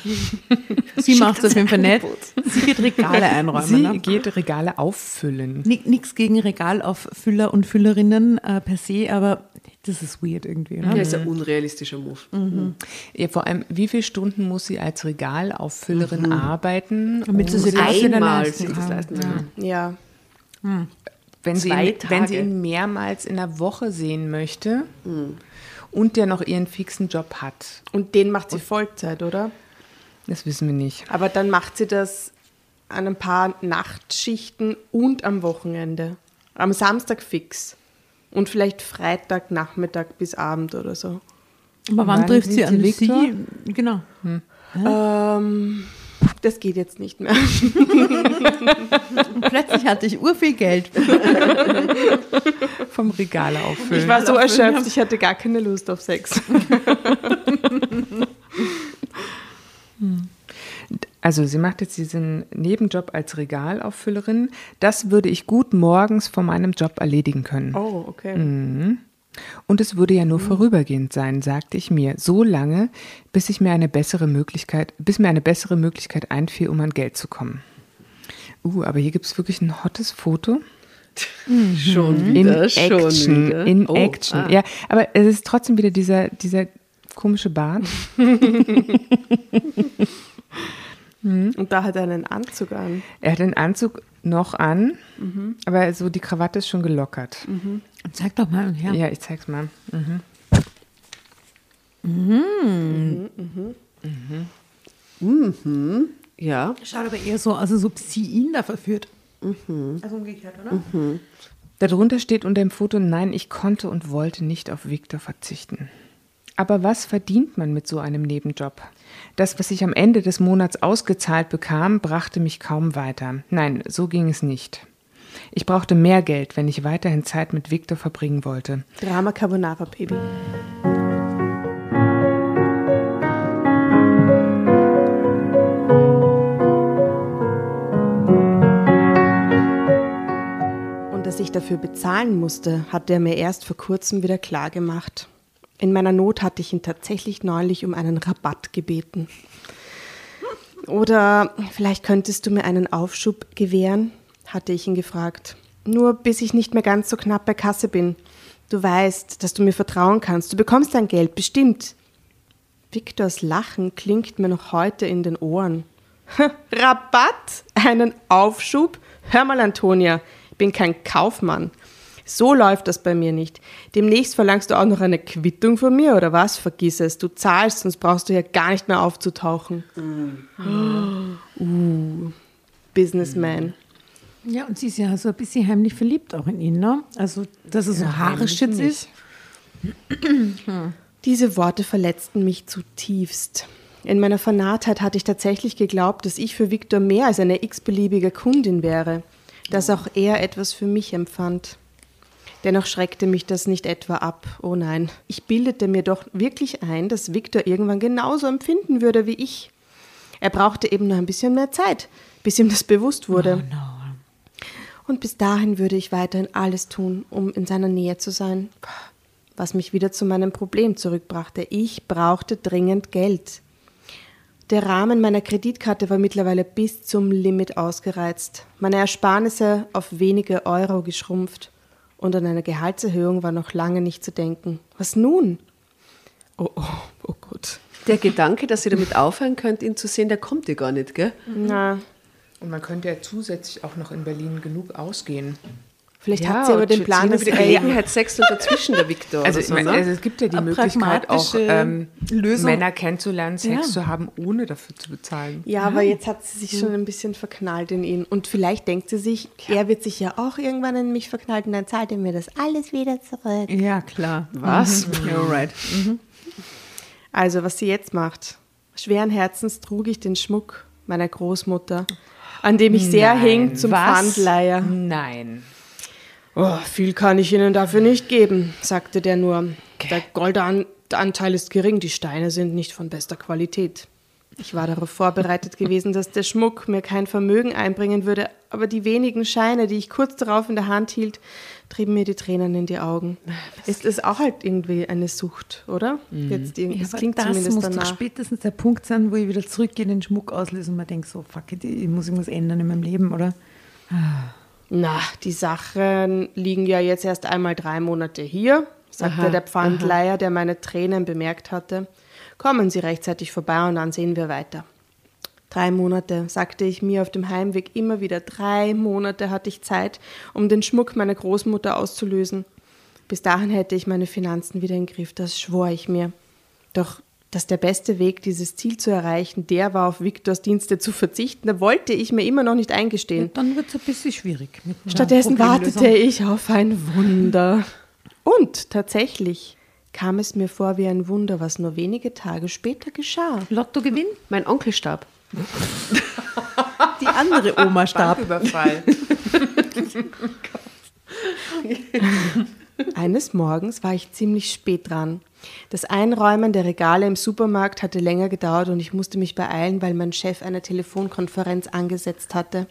[SPEAKER 3] Sie macht es auf jeden Fall nicht. Sie wird Regale einräumen.
[SPEAKER 4] Sie
[SPEAKER 3] ne?
[SPEAKER 4] geht Regale auffüllen.
[SPEAKER 3] Nichts gegen Regalauffüller und Füllerinnen äh, per se, aber das ist weird irgendwie.
[SPEAKER 2] Das
[SPEAKER 3] Ne?
[SPEAKER 2] ist ein unrealistischer Move.
[SPEAKER 4] Ja, vor allem, wie viele Stunden muss sie als Regalauffüllerin arbeiten?
[SPEAKER 3] Damit sie
[SPEAKER 4] um
[SPEAKER 3] sich das
[SPEAKER 2] Einmal
[SPEAKER 3] leisten
[SPEAKER 2] das
[SPEAKER 3] kann.
[SPEAKER 2] leisten kann.
[SPEAKER 1] Ja.
[SPEAKER 4] Wenn sie, ihn, wenn sie ihn mehrmals in der Woche sehen möchte und der noch ihren fixen Job hat.
[SPEAKER 1] Und den macht sie Vollzeit, oder?
[SPEAKER 4] Das wissen wir nicht.
[SPEAKER 1] Aber dann macht sie das an ein paar Nachtschichten und am Wochenende. Am Samstag fix. Und vielleicht Freitag, Nachmittag bis Abend oder so.
[SPEAKER 3] Aber wann
[SPEAKER 4] Wann
[SPEAKER 3] trifft sie an
[SPEAKER 4] Victor?
[SPEAKER 3] sie? Genau.
[SPEAKER 1] Ähm, das geht jetzt nicht mehr.
[SPEAKER 3] Und plötzlich hatte ich urviel Geld.
[SPEAKER 4] Vom Regale auffüllen.
[SPEAKER 1] Ich war so erschöpft, ich hatte gar keine Lust auf Sex.
[SPEAKER 4] Also sie macht jetzt diesen Nebenjob als Regalauffüllerin. Das würde ich gut morgens vor meinem Job erledigen können.
[SPEAKER 1] Oh, okay.
[SPEAKER 4] Und es würde ja nur vorübergehend sein, sagte ich mir, so lange, bis ich mir eine bessere Möglichkeit, bis mir eine bessere Möglichkeit einfiel, um an Geld zu kommen. Uh, aber hier gibt es wirklich ein hottes Foto.
[SPEAKER 2] Schon
[SPEAKER 4] In
[SPEAKER 2] wieder, schon
[SPEAKER 4] Action.
[SPEAKER 2] wieder.
[SPEAKER 4] In
[SPEAKER 2] Oh,
[SPEAKER 4] Action.
[SPEAKER 2] ah.
[SPEAKER 4] Ja, aber es ist trotzdem wieder dieser, dieser komische Bart.
[SPEAKER 1] Und da hat er einen Anzug an.
[SPEAKER 4] Er hat den Anzug noch an, aber so die Krawatte ist schon gelockert.
[SPEAKER 3] Sag doch mal her.
[SPEAKER 4] Ja, ich zeig's mal.
[SPEAKER 2] Ja.
[SPEAKER 3] Schaut aber eher so aus, als ob sie ihn da verführt. Also umgekehrt, oder?
[SPEAKER 4] Darunter steht unter dem Foto, nein, ich konnte und wollte nicht auf Victor verzichten. Aber was verdient man mit so einem Nebenjob? Das, was ich am Ende des Monats ausgezahlt bekam, brachte mich kaum weiter. Nein, so ging es nicht. Ich brauchte mehr Geld, wenn ich weiterhin Zeit mit Victor verbringen wollte.
[SPEAKER 1] Drama Carbonara Baby. Und dass ich dafür bezahlen musste, hat er mir erst vor kurzem wieder klar gemacht. In meiner Not hatte ich ihn tatsächlich neulich um einen Rabatt gebeten. Oder vielleicht könntest du mir einen Aufschub gewähren, hatte ich ihn gefragt. Nur bis ich nicht mehr ganz so knapp bei Kasse bin. Du weißt, dass du mir vertrauen kannst. Du bekommst dein Geld, bestimmt. Viktors Lachen klingt mir noch heute in den Ohren. Rabatt? Einen Aufschub? Hör mal, Antonia, ich bin kein Kaufmann. So läuft das bei mir nicht. Demnächst verlangst du auch noch eine Quittung von mir, oder was? Vergiss es. Du zahlst, sonst brauchst du ja gar nicht mehr aufzutauchen. Uh, Businessman.
[SPEAKER 3] Ja, und sie ist ja so ein bisschen heimlich verliebt auch in ihn, ne? Also, dass er so haarischitz ist.
[SPEAKER 1] Diese Worte verletzten mich zutiefst. In meiner Vernarrtheit hatte ich tatsächlich geglaubt, dass ich für Viktor mehr als eine x-beliebige Kundin wäre, dass auch er etwas für mich empfand. Dennoch schreckte mich das nicht etwa ab. Oh nein, ich bildete mir doch wirklich ein, dass Viktor irgendwann genauso empfinden würde wie ich. Er brauchte eben nur ein bisschen mehr Zeit, bis ihm das bewusst wurde. Und bis dahin würde ich weiterhin alles tun, um in seiner Nähe zu sein. Was mich wieder zu meinem Problem zurückbrachte. Ich brauchte dringend Geld. Der Rahmen meiner Kreditkarte war mittlerweile bis zum Limit ausgereizt. Meine Ersparnisse auf wenige Euro geschrumpft. Und an eine Gehaltserhöhung war noch lange nicht zu denken. Was nun?
[SPEAKER 4] Oh, oh, oh Gott.
[SPEAKER 2] Der Gedanke, dass ihr damit aufhören könnt, ihn zu sehen, der kommt dir gar nicht, gell?
[SPEAKER 1] Na,
[SPEAKER 4] Und man könnte ja zusätzlich auch noch in Berlin genug ausgehen.
[SPEAKER 1] Vielleicht hat sie aber den Plan,
[SPEAKER 2] dass
[SPEAKER 1] er
[SPEAKER 2] Gelegenheitssex und dazwischen der Viktor.
[SPEAKER 4] Also,
[SPEAKER 2] so,
[SPEAKER 4] meine,
[SPEAKER 2] ne?
[SPEAKER 4] also es gibt ja die Möglichkeit, auch ähm. Männer kennenzulernen, Sex
[SPEAKER 3] Ja.
[SPEAKER 4] zu haben, ohne dafür zu bezahlen.
[SPEAKER 1] Ja, aber jetzt hat sie sich schon ein bisschen verknallt in ihn. Und vielleicht denkt sie sich, er wird sich ja auch irgendwann in mich verknallt und dann zahlt er mir das alles wieder zurück.
[SPEAKER 3] Ja, klar.
[SPEAKER 2] Was?
[SPEAKER 3] Mhm. Ja, right.
[SPEAKER 1] Also, was sie jetzt macht. Schweren Herzens trug ich den Schmuck meiner Großmutter, an dem ich sehr hing zum
[SPEAKER 4] was?
[SPEAKER 1] Pfandleiher.
[SPEAKER 4] Nein.
[SPEAKER 1] Oh, viel kann ich Ihnen dafür nicht geben, sagte der nur. Der Goldanteil ist gering, die Steine sind nicht von bester Qualität. Ich war darauf vorbereitet gewesen, dass der Schmuck mir kein Vermögen einbringen würde, aber die wenigen Scheine, die ich kurz darauf in der Hand hielt, trieben mir die Tränen in die Augen. Ist es auch halt irgendwie eine Sucht, oder? Jetzt irgendwie,
[SPEAKER 3] Ja,
[SPEAKER 1] klingt
[SPEAKER 3] das
[SPEAKER 1] zumindest
[SPEAKER 3] muss doch
[SPEAKER 1] danach.
[SPEAKER 3] spätestens der Punkt sein, wo ich wieder zurückgehe, den Schmuck auslöse und mir denke, so, fuck it, ich muss irgendwas ändern in meinem Leben, oder?
[SPEAKER 1] Na, die Sachen liegen ja jetzt erst einmal drei Monate hier, sagte
[SPEAKER 2] Aha,
[SPEAKER 1] der Pfandleiher, der meine Tränen bemerkt hatte. Kommen Sie rechtzeitig vorbei und dann sehen wir weiter. Drei Monate, sagte ich mir auf dem Heimweg immer wieder. Drei Monate hatte ich Zeit, um den Schmuck meiner Großmutter auszulösen. Bis dahin hätte ich meine Finanzen wieder im Griff, das schwor ich mir. Doch dass der beste Weg, dieses Ziel zu erreichen, der war, auf Viktors Dienste zu verzichten, da wollte ich mir immer noch nicht eingestehen.
[SPEAKER 3] Dann wird es ein bisschen schwierig.
[SPEAKER 1] Stattdessen wartete ich auf ein Wunder. Und tatsächlich kam es mir vor wie ein Wunder, was nur wenige Tage später geschah.
[SPEAKER 3] Lottogewinn,
[SPEAKER 2] mein Onkel starb.
[SPEAKER 3] die andere Oma starb.
[SPEAKER 4] Überfall.
[SPEAKER 1] Eines Morgens war ich ziemlich spät dran. Das Einräumen der Regale im Supermarkt hatte länger gedauert und ich musste mich beeilen, weil mein Chef eine Telefonkonferenz angesetzt hatte.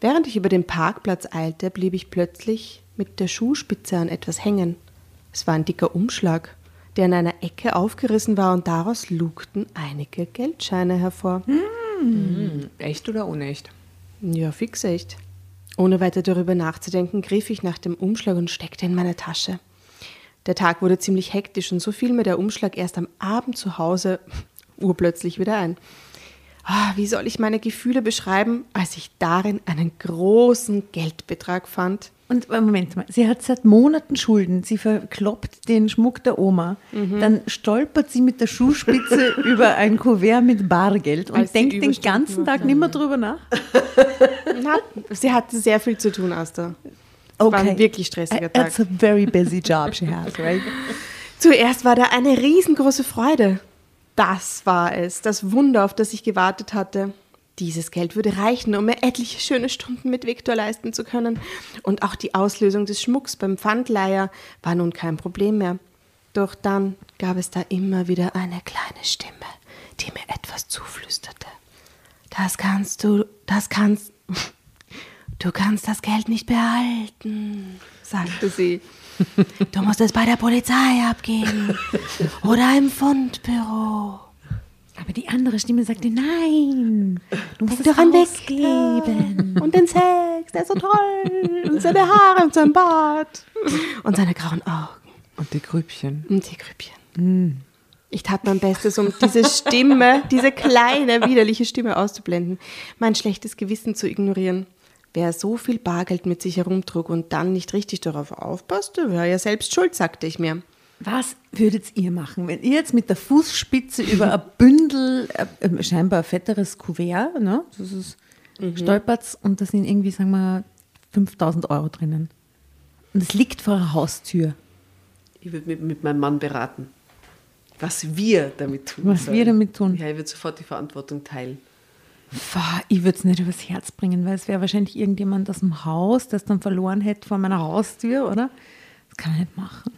[SPEAKER 1] Während ich über den Parkplatz eilte, blieb ich plötzlich mit der Schuhspitze an etwas hängen. Es war ein dicker Umschlag, der in einer Ecke aufgerissen war und daraus lugten einige Geldscheine hervor.
[SPEAKER 4] Echt oder unecht?
[SPEAKER 1] Ja, fix echt. Ohne weiter darüber nachzudenken, griff ich nach dem Umschlag und steckte in meine Tasche. Der Tag wurde ziemlich hektisch und so fiel mir der Umschlag erst am Abend zu Hause urplötzlich wieder ein. Ah, wie soll ich meine Gefühle beschreiben, als ich darin einen großen Geldbetrag fand?
[SPEAKER 3] Und äh, Moment mal, sie hat seit Monaten Schulden. Sie verkloppt den Schmuck der Oma. Dann stolpert sie mit der Schuhspitze über ein Kuvert mit Bargeld und
[SPEAKER 1] Als
[SPEAKER 3] denkt den ganzen Tag nicht mehr drüber nach.
[SPEAKER 1] Na, sie hatte sehr viel zu tun, Asta. War ein wirklich stressiger Tag.
[SPEAKER 3] It's a very busy job she has, right?
[SPEAKER 1] Zuerst war da eine riesengroße Freude. Das war es, das Wunder, auf das ich gewartet hatte. Dieses Geld würde reichen, um mir etliche schöne Stunden mit Viktor leisten zu können. Und auch die Auslösung des Schmucks beim Pfandleiher war nun kein Problem mehr. Doch dann gab es da immer wieder eine kleine Stimme, die mir etwas zuflüsterte. Das kannst du, das kannst, du kannst das Geld nicht behalten, sagte sie. Du musst es bei der Polizei abgeben oder im Fundbüro.
[SPEAKER 3] Aber die andere Stimme sagte, nein, du musst
[SPEAKER 1] Denk
[SPEAKER 3] es
[SPEAKER 1] doch an
[SPEAKER 3] ausgeben.
[SPEAKER 1] Und den Sex, der ist so toll. Und seine Haare und sein Bart. Und seine grauen Augen.
[SPEAKER 4] Und die Grübchen.
[SPEAKER 1] Und die Grübchen. Ich tat mein Bestes, um diese Stimme, diese kleine, widerliche Stimme auszublenden, mein schlechtes Gewissen zu ignorieren. Wer so viel Bargeld mit sich herumtrug und dann nicht richtig darauf aufpasste, wäre ja selbst schuld, sagte ich mir.
[SPEAKER 3] Was würdet ihr machen, wenn ihr jetzt mit der Fußspitze über ein Bündel, äh, äh, scheinbar ein fetteres Kuvert, ne, das ist, stolpert und da sind irgendwie, sagen wir, 5000 Euro drinnen. Und es liegt vor der Haustür.
[SPEAKER 2] Ich würde mit, mit meinem Mann beraten, was wir damit tun
[SPEAKER 3] Was
[SPEAKER 2] sollen.
[SPEAKER 3] wir damit tun.
[SPEAKER 2] Ja, ich würde sofort die Verantwortung teilen.
[SPEAKER 3] Ich würde es nicht übers Herz bringen, weil es wäre wahrscheinlich irgendjemand aus dem Haus, der es dann verloren hätte vor meiner Haustür, oder? Das kann ich nicht machen.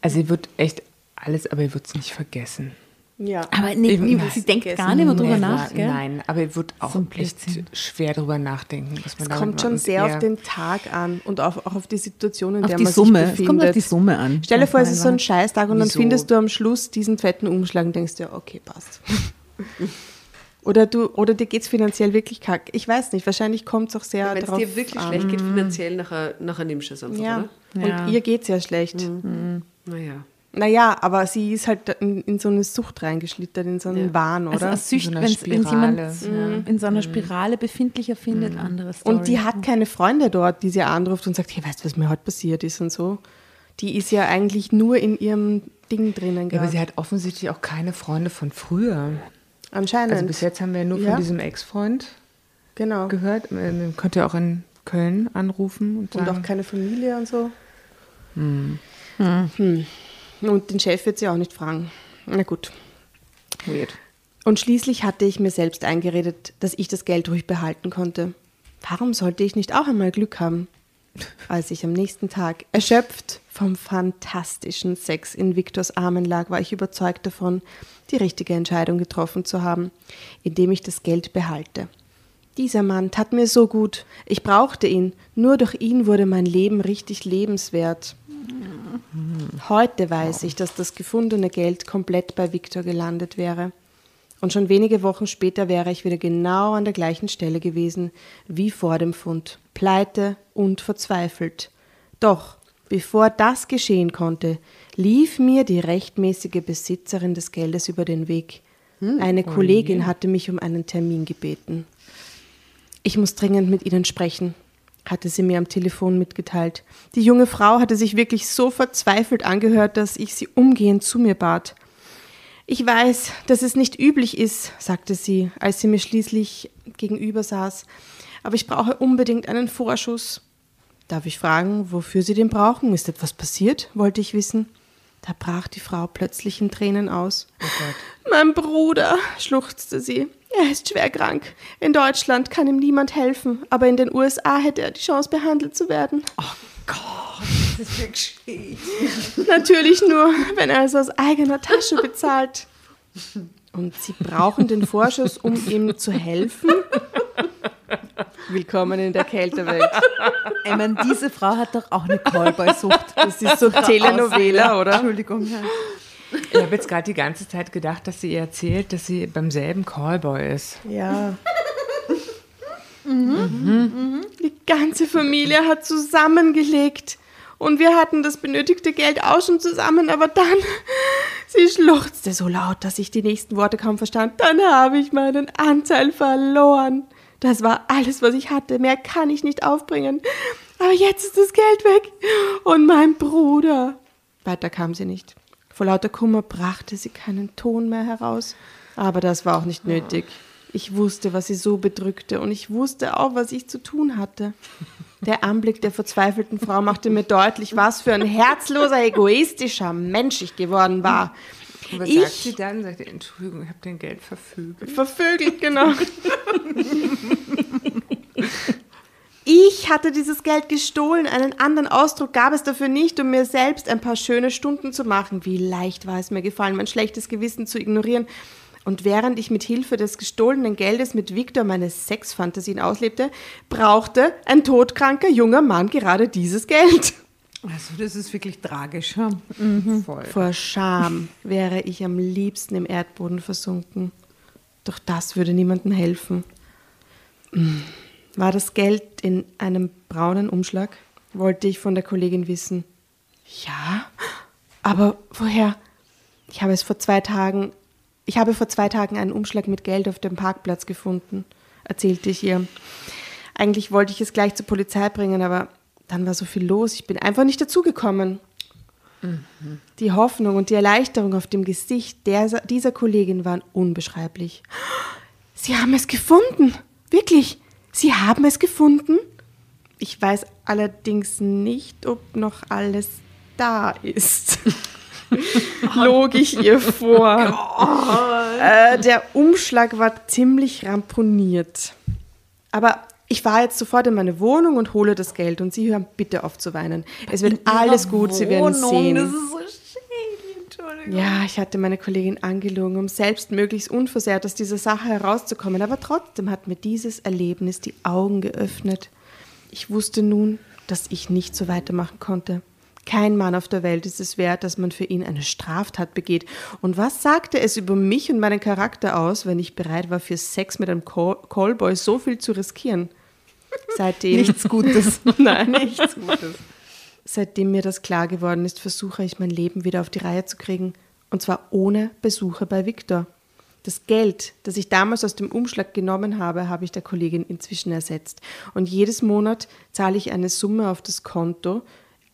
[SPEAKER 4] Also ihr würdet echt alles, aber ihr würdet es nicht vergessen.
[SPEAKER 1] Ja.
[SPEAKER 3] Aber nee, nee, sie denkt gar nicht mehr drüber
[SPEAKER 4] Never.
[SPEAKER 3] nach, gell?
[SPEAKER 4] Nein, aber ich würde auch
[SPEAKER 3] So
[SPEAKER 4] echt schwer drüber nachdenken. Was man
[SPEAKER 1] Es kommt schon sehr auf den Tag an und auf, auch auf die Situation, in
[SPEAKER 3] Auf
[SPEAKER 1] der
[SPEAKER 3] die
[SPEAKER 1] man
[SPEAKER 3] Summe.
[SPEAKER 1] sich
[SPEAKER 3] Es
[SPEAKER 1] befindet.
[SPEAKER 3] kommt auf die Summe an.
[SPEAKER 1] Stell dir vor, es ist so ein Scheißtag und dann
[SPEAKER 4] Wieso?
[SPEAKER 1] findest du am Schluss diesen fetten Umschlag und denkst dir, okay, passt. oder, du, oder dir geht es finanziell wirklich kack. Ich weiß nicht, wahrscheinlich kommt es auch sehr
[SPEAKER 2] Wenn es dir wirklich
[SPEAKER 1] an.
[SPEAKER 2] schlecht geht finanziell, nachher, nachher nimmst du es einfach,
[SPEAKER 1] Ja.
[SPEAKER 2] oder?
[SPEAKER 3] Ja.
[SPEAKER 1] Und ihr geht es ja schlecht.
[SPEAKER 2] Naja.
[SPEAKER 1] Naja, aber sie ist halt in, in so eine Sucht reingeschlittert, in so einen
[SPEAKER 2] Ja.
[SPEAKER 1] Wahn,
[SPEAKER 3] Also
[SPEAKER 1] oder?
[SPEAKER 3] eine Sücht,
[SPEAKER 4] In so einer
[SPEAKER 3] wenn jemand
[SPEAKER 4] Spirale.
[SPEAKER 3] in so einer Spirale befindlicher findet, andere Story.
[SPEAKER 1] und die hat keine Freunde dort, die sie anruft und sagt, hey, weißt du, was mir heute passiert ist und so. Die ist ja eigentlich nur in ihrem Ding drinnen
[SPEAKER 4] Ja, aber sie hat offensichtlich auch keine Freunde von früher.
[SPEAKER 1] Anscheinend.
[SPEAKER 4] Also bis jetzt haben wir ja nur
[SPEAKER 1] Ja.
[SPEAKER 4] von diesem Ex-Freund
[SPEAKER 1] genau.
[SPEAKER 4] gehört. Man könnte ja auch in Köln anrufen und
[SPEAKER 1] Und
[SPEAKER 4] sagen,
[SPEAKER 1] auch keine Familie und so. Hm. Und den Chef wird sie auch nicht fragen. Na gut.
[SPEAKER 4] weird.
[SPEAKER 1] Und schließlich hatte ich mir selbst eingeredet, dass ich das Geld ruhig behalten konnte. Warum sollte ich nicht auch einmal Glück haben? Als ich am nächsten Tag erschöpft vom fantastischen Sex in Viktors Armen lag, war ich überzeugt davon, die richtige Entscheidung getroffen zu haben, indem ich das Geld behalte. Dieser Mann tat mir so gut. Ich brauchte ihn. Nur durch ihn wurde mein Leben richtig lebenswert. Heute weiß ich, dass das gefundene Geld komplett bei Viktor gelandet wäre. Und schon wenige Wochen später wäre ich wieder genau an der gleichen Stelle gewesen wie vor dem Fund, pleite und verzweifelt. Doch, bevor das geschehen konnte, lief mir die rechtmäßige Besitzerin des Geldes über den Weg. Eine Kollegin hatte mich um einen Termin gebeten. Ich muss dringend mit Ihnen sprechen, hatte sie mir am Telefon mitgeteilt. Die junge Frau hatte sich wirklich so verzweifelt angehört, dass ich sie umgehend zu mir bat. Ich weiß, dass es nicht üblich ist, sagte sie, als sie mir schließlich gegenüber saß, aber ich brauche unbedingt einen Vorschuss. Darf ich fragen, wofür Sie den brauchen? Ist etwas passiert? wollte ich wissen. Da brach die Frau plötzlich in Tränen aus. Mein Bruder, schluchzte sie. Er ist schwer krank. In Deutschland kann ihm niemand helfen, aber in den USA hätte er die Chance, behandelt zu werden.
[SPEAKER 2] Das ist wirklich
[SPEAKER 1] Natürlich nur, wenn er es aus eigener Tasche bezahlt. Und Sie brauchen den Vorschuss, um ihm zu helfen? Willkommen in der Kältewelt.
[SPEAKER 3] Ich meine, diese Frau hat doch auch eine Callboy-Sucht.
[SPEAKER 1] Das ist so Telenovela, oder?
[SPEAKER 3] Entschuldigung. Ja.
[SPEAKER 4] Ich habe jetzt gerade die ganze Zeit gedacht, dass sie ihr erzählt, dass sie beim selben Callboy ist.
[SPEAKER 1] Ja. Die ganze Familie hat zusammengelegt. Und wir hatten das benötigte Geld auch schon zusammen, aber dann, sie schluchzte so laut, dass ich die nächsten Worte kaum verstand. Dann habe ich meinen Anteil verloren. Das war alles, was ich hatte. Mehr kann ich nicht aufbringen. Aber jetzt ist das Geld weg. Und mein Bruder. Weiter kam sie nicht. Vor lauter Kummer brachte sie keinen Ton mehr heraus. Aber das war auch nicht nötig. Ich wusste, was sie so bedrückte und ich wusste auch, was ich zu tun hatte. Der Anblick der verzweifelten Frau machte mir deutlich, was für ein herzloser, egoistischer Mensch ich geworden war.
[SPEAKER 4] Und was
[SPEAKER 1] Ich-
[SPEAKER 4] sagt sie dann? Sagt sie, Entschuldigung, ich habe dein Geld verfügt.
[SPEAKER 1] Vervögelt, genau. Ich hatte dieses Geld gestohlen. Einen anderen Ausdruck gab es dafür nicht, um mir selbst ein paar schöne Stunden zu machen. Wie leicht war es mir gefallen, mein schlechtes Gewissen zu ignorieren. Und während ich mit Hilfe des gestohlenen Geldes mit Victor meine Sexfantasien auslebte, brauchte ein todkranker junger Mann gerade dieses Geld.
[SPEAKER 3] Also, das ist wirklich tragisch. Ja.
[SPEAKER 4] Voll.
[SPEAKER 1] Vor Scham wäre ich am liebsten im Erdboden versunken. Doch das würde niemandem helfen. Hm. War das Geld in einem braunen Umschlag? Wollte ich von der Kollegin wissen. Ja, aber woher? Ich habe es vor zwei Tagen, ich habe vor zwei Tagen einen Umschlag mit Geld auf dem Parkplatz gefunden, erzählte ich ihr. Eigentlich wollte ich es gleich zur Polizei bringen, aber dann war so viel los, ich bin einfach nicht dazugekommen. Die Hoffnung und die Erleichterung auf dem Gesicht der, dieser Kollegin waren unbeschreiblich. Sie haben es gefunden. Wirklich. Sie haben es gefunden. Ich weiß allerdings nicht, ob noch alles da ist. Log ich ihr vor. Äh, der Umschlag war ziemlich ramponiert. Aber ich fahre jetzt sofort in meine Wohnung und hole das Geld. Und Sie hören bitte auf zu weinen. Es wird alles gut, Sie werden sehen.
[SPEAKER 3] Das ist so schön.
[SPEAKER 1] Ja, ich hatte meine Kollegin angelogen, um selbst möglichst unversehrt aus dieser Sache herauszukommen. Aber trotzdem hat mir dieses Erlebnis die Augen geöffnet. Ich wusste nun, dass ich nicht so weitermachen konnte. Kein Mann auf der Welt ist es wert, dass man für ihn eine Straftat begeht. Und was sagte es über mich und meinen Charakter aus, wenn ich bereit war, für Sex mit einem Call Callboy so viel zu riskieren? Seitdem.
[SPEAKER 3] Nichts Gutes.
[SPEAKER 1] Nein, nichts Gutes. Seitdem mir das klar geworden ist, versuche ich mein Leben wieder auf die Reihe zu kriegen. Und zwar ohne Besuche bei Viktor. Das Geld, das ich damals aus dem Umschlag genommen habe, habe ich der Kollegin inzwischen ersetzt. Und jedes Monat zahle ich eine Summe auf das Konto.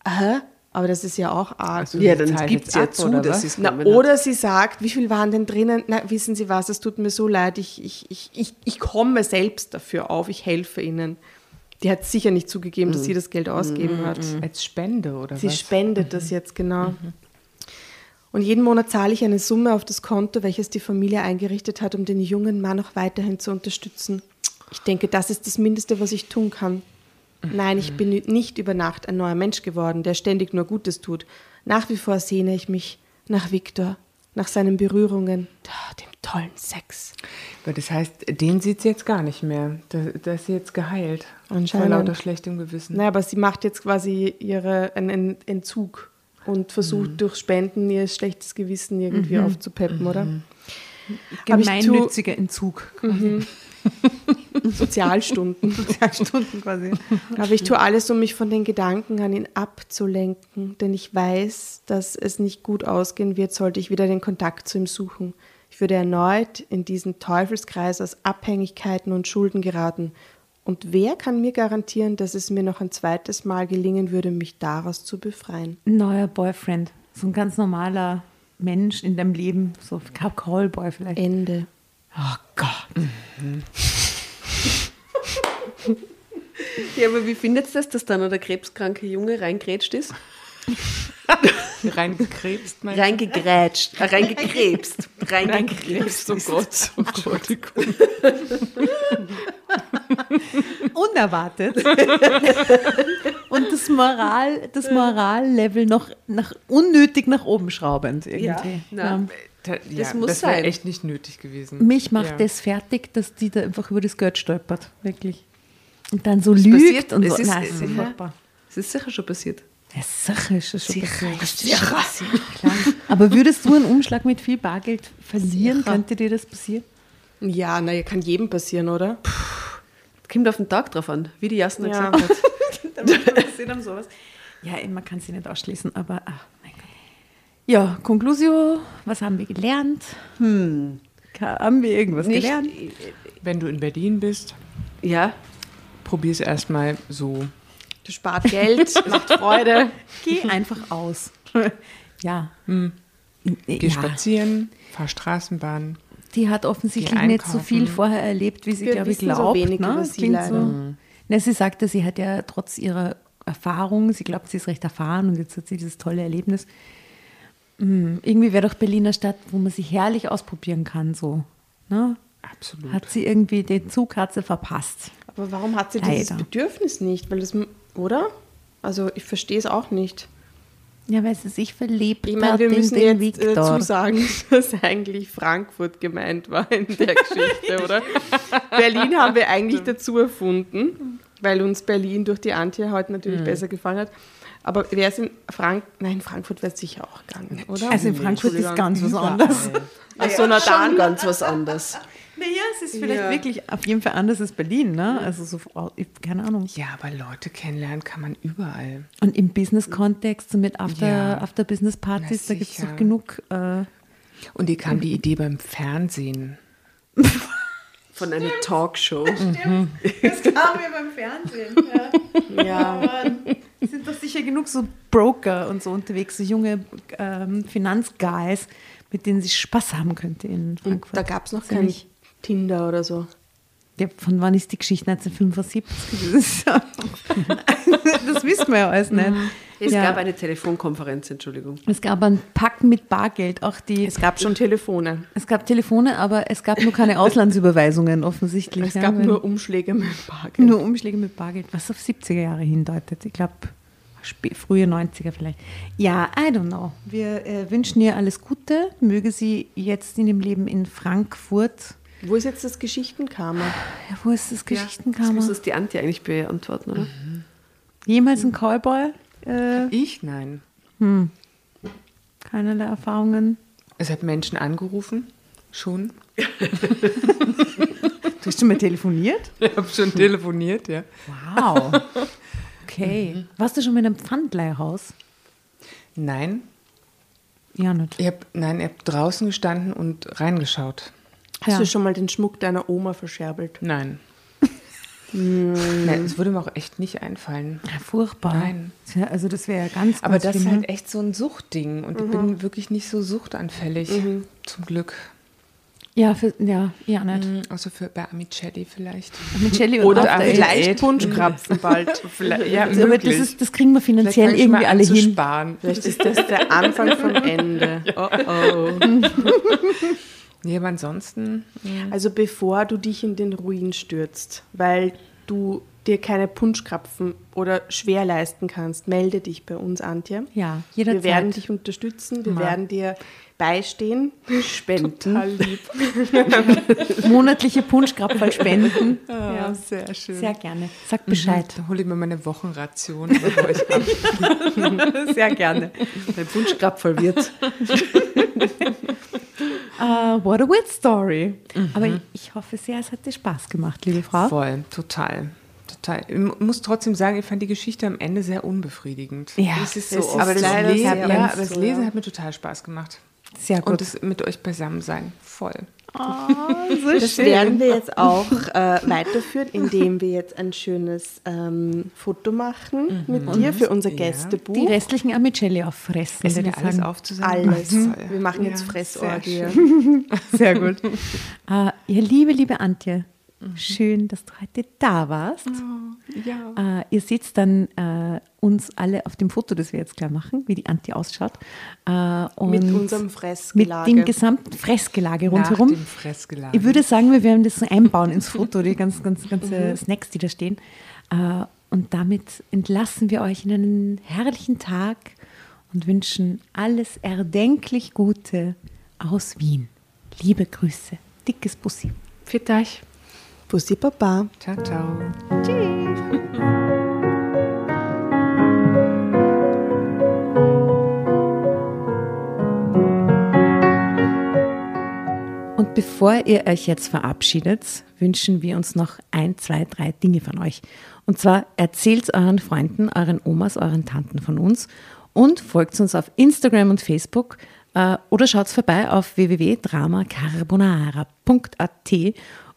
[SPEAKER 1] Aha, aber das ist ja auch arg.
[SPEAKER 4] Also
[SPEAKER 2] Ja,
[SPEAKER 4] sie
[SPEAKER 2] dann gibt es ja
[SPEAKER 4] ab,
[SPEAKER 2] zu,
[SPEAKER 4] oder
[SPEAKER 2] dass sie es
[SPEAKER 1] Na,
[SPEAKER 2] genommen
[SPEAKER 1] oder sie sagt, wie viel waren denn drinnen? Na, wissen Sie was, es tut mir so leid, ich, ich, ich, ich, ich komme selbst dafür auf, ich helfe Ihnen. Die hat sicher nicht zugegeben, dass sie das Geld ausgeben hat.
[SPEAKER 4] Als Spende oder
[SPEAKER 1] Sie
[SPEAKER 4] was?
[SPEAKER 1] spendet das jetzt, genau. Und jeden Monat zahle ich eine Summe auf das Konto, welches die Familie eingerichtet hat, um den jungen Mann auch weiterhin zu unterstützen. Ich denke, das ist das Mindeste, was ich tun kann. Nein, ich bin nicht über Nacht ein neuer Mensch geworden, der ständig nur Gutes tut. Nach wie vor sehne ich mich nach Viktor, nach seinen Berührungen, dem tollen Sex.
[SPEAKER 4] Aber das heißt, den sieht sie jetzt gar nicht mehr. Da, da ist sie jetzt geheilt.
[SPEAKER 1] Anscheinend.
[SPEAKER 4] Vor lauter schlechtem Gewissen.
[SPEAKER 1] Naja, aber sie macht jetzt quasi ihre, einen Entzug und versucht durch Spenden ihr schlechtes Gewissen irgendwie aufzupeppen, oder? Tu-
[SPEAKER 3] Gemeinnütziger Entzug.
[SPEAKER 1] Sozialstunden.
[SPEAKER 3] Stunden quasi.
[SPEAKER 1] Aber ich tue alles, um mich von den Gedanken an ihn abzulenken, denn ich weiß, dass es nicht gut ausgehen wird, sollte ich wieder den Kontakt zu ihm suchen. Ich würde erneut in diesen Teufelskreis aus Abhängigkeiten und Schulden geraten. Und wer kann mir garantieren, dass es mir noch ein zweites Mal gelingen würde, mich daraus zu befreien?
[SPEAKER 3] Neuer Boyfriend. So ein ganz normaler Mensch in deinem Leben. So Callboy vielleicht.
[SPEAKER 1] Ende.
[SPEAKER 3] Oh Gott.
[SPEAKER 2] Ja, aber wie findet ihr das, dass dann noch der krebskranke Junge reingrätscht ist?
[SPEAKER 4] Reingekrebst, meinst du?
[SPEAKER 2] Reingegrätscht, äh, reingekrebst, reingekrebst.
[SPEAKER 4] Oh Gott, Entschuldigung.
[SPEAKER 3] Unerwartet. Und das Moral, das Morallevel noch nach, unnötig nach oben schraubend irgendwie.
[SPEAKER 4] Da, ja,
[SPEAKER 2] Das muss
[SPEAKER 4] das wäre
[SPEAKER 2] sein.
[SPEAKER 4] echt nicht nötig gewesen.
[SPEAKER 3] Mich macht
[SPEAKER 4] ja.
[SPEAKER 3] das fertig, dass die da einfach über das Geld stolpert. Wirklich. Und dann so
[SPEAKER 2] passiert-
[SPEAKER 3] lügt und
[SPEAKER 2] es
[SPEAKER 3] so.
[SPEAKER 2] ist-
[SPEAKER 3] Nein, ist
[SPEAKER 2] ja.
[SPEAKER 3] furchtbar.
[SPEAKER 2] Das ist sicher schon passiert.
[SPEAKER 3] Ja, sicher ist es schon passiert. Klar. Aber würdest du einen Umschlag mit viel Bargeld verlieren?
[SPEAKER 1] Sicher.
[SPEAKER 3] Könnte dir das passieren?
[SPEAKER 1] Ja, naja, kann jedem passieren, oder?
[SPEAKER 2] Kommt auf den Tag drauf an, wie die Jasna
[SPEAKER 1] Ja.
[SPEAKER 2] gesagt hat.
[SPEAKER 3] Ja, man kann sie nicht ausschließen, aber ach, mein Gott. Ja, Conclusio, was haben wir gelernt? Hm. Haben wir irgendwas
[SPEAKER 2] Nicht,
[SPEAKER 3] gelernt?
[SPEAKER 4] Wenn du in Berlin bist,
[SPEAKER 2] ja,
[SPEAKER 4] probier es erstmal so.
[SPEAKER 1] Du spart Geld, macht Freude.
[SPEAKER 3] Geh einfach aus. ja.
[SPEAKER 4] Geh
[SPEAKER 3] ja.
[SPEAKER 4] spazieren, fahr Straßenbahn.
[SPEAKER 3] Die hat offensichtlich nicht so viel vorher erlebt, wie sie,
[SPEAKER 1] Wir
[SPEAKER 3] glaube ich,
[SPEAKER 1] wissen so
[SPEAKER 3] glaubt.
[SPEAKER 1] wenig
[SPEAKER 3] ne?
[SPEAKER 1] über
[SPEAKER 3] Das
[SPEAKER 1] sie leider.
[SPEAKER 3] So. Na, sie sagte, sie hat ja trotz ihrer Erfahrung, sie glaubt, sie ist recht erfahren und jetzt hat sie dieses tolle Erlebnis. Hm, irgendwie wäre doch Berlin eine Stadt, wo man sich herrlich ausprobieren kann. So. Ne?
[SPEAKER 4] Absolut.
[SPEAKER 3] Hat sie irgendwie den Zug hat sie verpasst.
[SPEAKER 1] Aber warum hat sie dieses
[SPEAKER 3] Leider.
[SPEAKER 1] Bedürfnis nicht? Weil das, oder? Also ich verstehe es auch nicht.
[SPEAKER 3] Ja, weil sie sich verliebt
[SPEAKER 1] Ich meine, wir müssen
[SPEAKER 3] den
[SPEAKER 1] jetzt äh,
[SPEAKER 3] Viktor.
[SPEAKER 1] dazu sagen, dass eigentlich Frankfurt gemeint war in der Geschichte, oder? Berlin haben wir eigentlich dazu erfunden, weil uns Berlin durch die Antje heute natürlich besser gefallen hat. Aber wäre es in Frank nein, Frankfurt wäre es sicher auch gegangen, oder?
[SPEAKER 3] Also in Frankfurt ist ganz was anderes.
[SPEAKER 1] Ach so, na
[SPEAKER 2] schon
[SPEAKER 1] dann.
[SPEAKER 2] ganz was anderes.
[SPEAKER 3] Naja, es ist vielleicht
[SPEAKER 2] Ja.
[SPEAKER 3] wirklich auf jeden Fall anders als Berlin, ne? Also so, keine Ahnung.
[SPEAKER 4] Ja, aber Leute kennenlernen kann man überall.
[SPEAKER 3] Und im Business-Kontext, so mit After,
[SPEAKER 4] Ja.
[SPEAKER 3] After Business-Partys,
[SPEAKER 4] Na
[SPEAKER 3] da gibt es doch genug. Äh,
[SPEAKER 4] Und dir kam die Idee beim Fernsehen.
[SPEAKER 2] Von einer Talkshow.
[SPEAKER 3] das kam mir beim Fernsehen. Ja.
[SPEAKER 1] Ja.
[SPEAKER 3] Es sind doch sicher genug so Broker und so unterwegs, so junge ähm, Finanzguys, mit denen sie Spaß haben könnte in
[SPEAKER 1] Und
[SPEAKER 3] Frankfurt.
[SPEAKER 1] da gab es noch kein
[SPEAKER 3] nicht-
[SPEAKER 1] Tinder oder so.
[SPEAKER 3] Ja, von wann ist die Geschichte 1975? Das, ja- wissen wir ja alles nicht.
[SPEAKER 2] Es
[SPEAKER 3] ja.
[SPEAKER 2] gab eine Telefonkonferenz, Entschuldigung.
[SPEAKER 3] es gab einen Pack mit Bargeld, auch die.
[SPEAKER 1] Es gab schon Telefone.
[SPEAKER 3] Es gab Telefone, aber es gab nur keine Auslandsüberweisungen offensichtlich.
[SPEAKER 1] Es
[SPEAKER 3] ja,
[SPEAKER 1] gab
[SPEAKER 3] weil-
[SPEAKER 1] nur Umschläge mit Bargeld.
[SPEAKER 3] nur Umschläge mit Bargeld, was auf 70er Jahre hindeutet. Ich glaube, frühe 90er vielleicht. Ja, I don't know. Wir äh, wünschen ihr alles Gute. Möge sie jetzt in dem Leben in Frankfurt.
[SPEAKER 1] Wo ist jetzt das Geschichtenkammer?
[SPEAKER 3] Ja, wo ist das
[SPEAKER 2] Das
[SPEAKER 3] Geschichtenkammer?
[SPEAKER 2] muss es die Antje eigentlich beantworten, oder?
[SPEAKER 3] Jemals ein Cowboy? Äh,
[SPEAKER 4] Ich? Nein.
[SPEAKER 3] keinerlei Erfahrungen.
[SPEAKER 4] Es hat Menschen angerufen. Schon.
[SPEAKER 3] Du hast schon mal telefoniert?
[SPEAKER 4] Ich habe schon telefoniert, ja.
[SPEAKER 3] Wow. Okay. Warst du schon mit einem Pfandleihhaus?
[SPEAKER 4] Nein.
[SPEAKER 3] Ja, nicht.
[SPEAKER 4] Ich hab, nein, ich habe draußen gestanden und reingeschaut.
[SPEAKER 1] Hast
[SPEAKER 3] Ja.
[SPEAKER 1] du schon mal den Schmuck deiner Oma verscherbelt?
[SPEAKER 4] Nein. Nein, es würde mir auch echt nicht einfallen.
[SPEAKER 3] Ja, furchtbar.
[SPEAKER 4] Nein.
[SPEAKER 3] Tja, Also das wäre ja ganz, ganz
[SPEAKER 4] Aber das ist
[SPEAKER 3] schlimm,
[SPEAKER 4] halt
[SPEAKER 3] ne?
[SPEAKER 4] echt so ein Suchtding und ich bin wirklich nicht so suchtanfällig. Zum Glück.
[SPEAKER 3] Ja, für, ja, ja, nicht.
[SPEAKER 4] Mhm, außer für bei Amicelli vielleicht.
[SPEAKER 3] Und
[SPEAKER 1] Oder
[SPEAKER 3] Eight.
[SPEAKER 1] vielleicht. Punschkrapfen bald.
[SPEAKER 4] vielleicht ja,
[SPEAKER 3] Also, Aber das, ist, das kriegen wir finanziell irgendwie alle hin.
[SPEAKER 4] Sparen.
[SPEAKER 1] Vielleicht ist das der Anfang vom Ende. Oh oh.
[SPEAKER 4] Nee, aber ansonsten.
[SPEAKER 1] Also bevor du dich in den Ruin stürzt, weil du dir keine Punschkrapfen oder schwer leisten kannst, melde dich bei uns, Antje.
[SPEAKER 3] Ja, jederzeit.
[SPEAKER 1] Wir werden dich unterstützen, wir
[SPEAKER 4] Ma.
[SPEAKER 1] werden dir beistehen, spenden.
[SPEAKER 4] Total lieb.
[SPEAKER 3] monatliche Punschkrapferl spenden.
[SPEAKER 4] Ja, sehr schön.
[SPEAKER 3] Sehr gerne. Sag Bescheid.
[SPEAKER 4] Dann hole ich mir meine Wochenration bei euch ab.
[SPEAKER 3] Sehr gerne.
[SPEAKER 2] Ein Wunschkrapferl wird.
[SPEAKER 3] Uh, what a weird story. Aber ich, hoffe sehr, es hat dir Spaß gemacht, liebe Frau.
[SPEAKER 4] Voll, total. Total. Ich mu- muss trotzdem sagen, ich fand die Geschichte am Ende sehr unbefriedigend.
[SPEAKER 3] Ja,
[SPEAKER 4] das ist so
[SPEAKER 1] ist
[SPEAKER 4] oft
[SPEAKER 1] aber das
[SPEAKER 4] so.
[SPEAKER 1] Lesen-
[SPEAKER 4] ja, aber
[SPEAKER 1] das
[SPEAKER 4] Lesen hat mir total Spaß gemacht.
[SPEAKER 3] Sehr gut.
[SPEAKER 4] Und das mit euch beisammen sein. Voll.
[SPEAKER 3] so
[SPEAKER 1] Das werden wir jetzt auch äh, weiterführen, indem wir jetzt ein schönes ähm, Foto machen mit dir für unser. Gästebuch.
[SPEAKER 3] die restlichen Amicelli auffressen,
[SPEAKER 4] Essen wir alles auf zusammen.
[SPEAKER 1] Alles.
[SPEAKER 4] Toll.
[SPEAKER 1] Wir machen
[SPEAKER 4] Ja,
[SPEAKER 1] jetzt
[SPEAKER 4] sehr
[SPEAKER 1] Fressorgie.
[SPEAKER 4] schön.
[SPEAKER 3] Sehr gut. Äh, ja, liebe, liebe Antje, schön, dass du heute da warst.
[SPEAKER 4] Ja.
[SPEAKER 3] Äh, ihr seht dann äh, uns alle auf dem Foto, das wir jetzt gleich machen, wie die Antje ausschaut. Äh,
[SPEAKER 1] Mit unserem
[SPEAKER 3] mit
[SPEAKER 1] Fressgelage.
[SPEAKER 3] dem gesamten Fressgelage
[SPEAKER 4] Nach
[SPEAKER 3] rundherum.
[SPEAKER 4] dem Fressgelage.
[SPEAKER 3] Ich würde sagen, wir werden das so einbauen ins Foto, die ganzen, ganzen, ganzen Snacks, die da stehen. Äh, und damit entlassen wir euch in einen herrlichen Tag und wünschen alles erdenklich Gute aus Wien. Liebe Grüße. Dickes Bussi.
[SPEAKER 2] Für euch.
[SPEAKER 1] Bussi Papa.
[SPEAKER 4] Ciao, ciao.
[SPEAKER 3] Und bevor ihr euch jetzt verabschiedet, wünschen wir uns noch ein, zwei, drei Dinge von euch. Und zwar erzählt euren Freunden, euren Omas, euren Tanten von uns und folgt uns auf Instagram und Facebook äh, oder schaut vorbei auf www.dramacarbonara.at,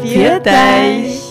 [SPEAKER 3] Viert euch!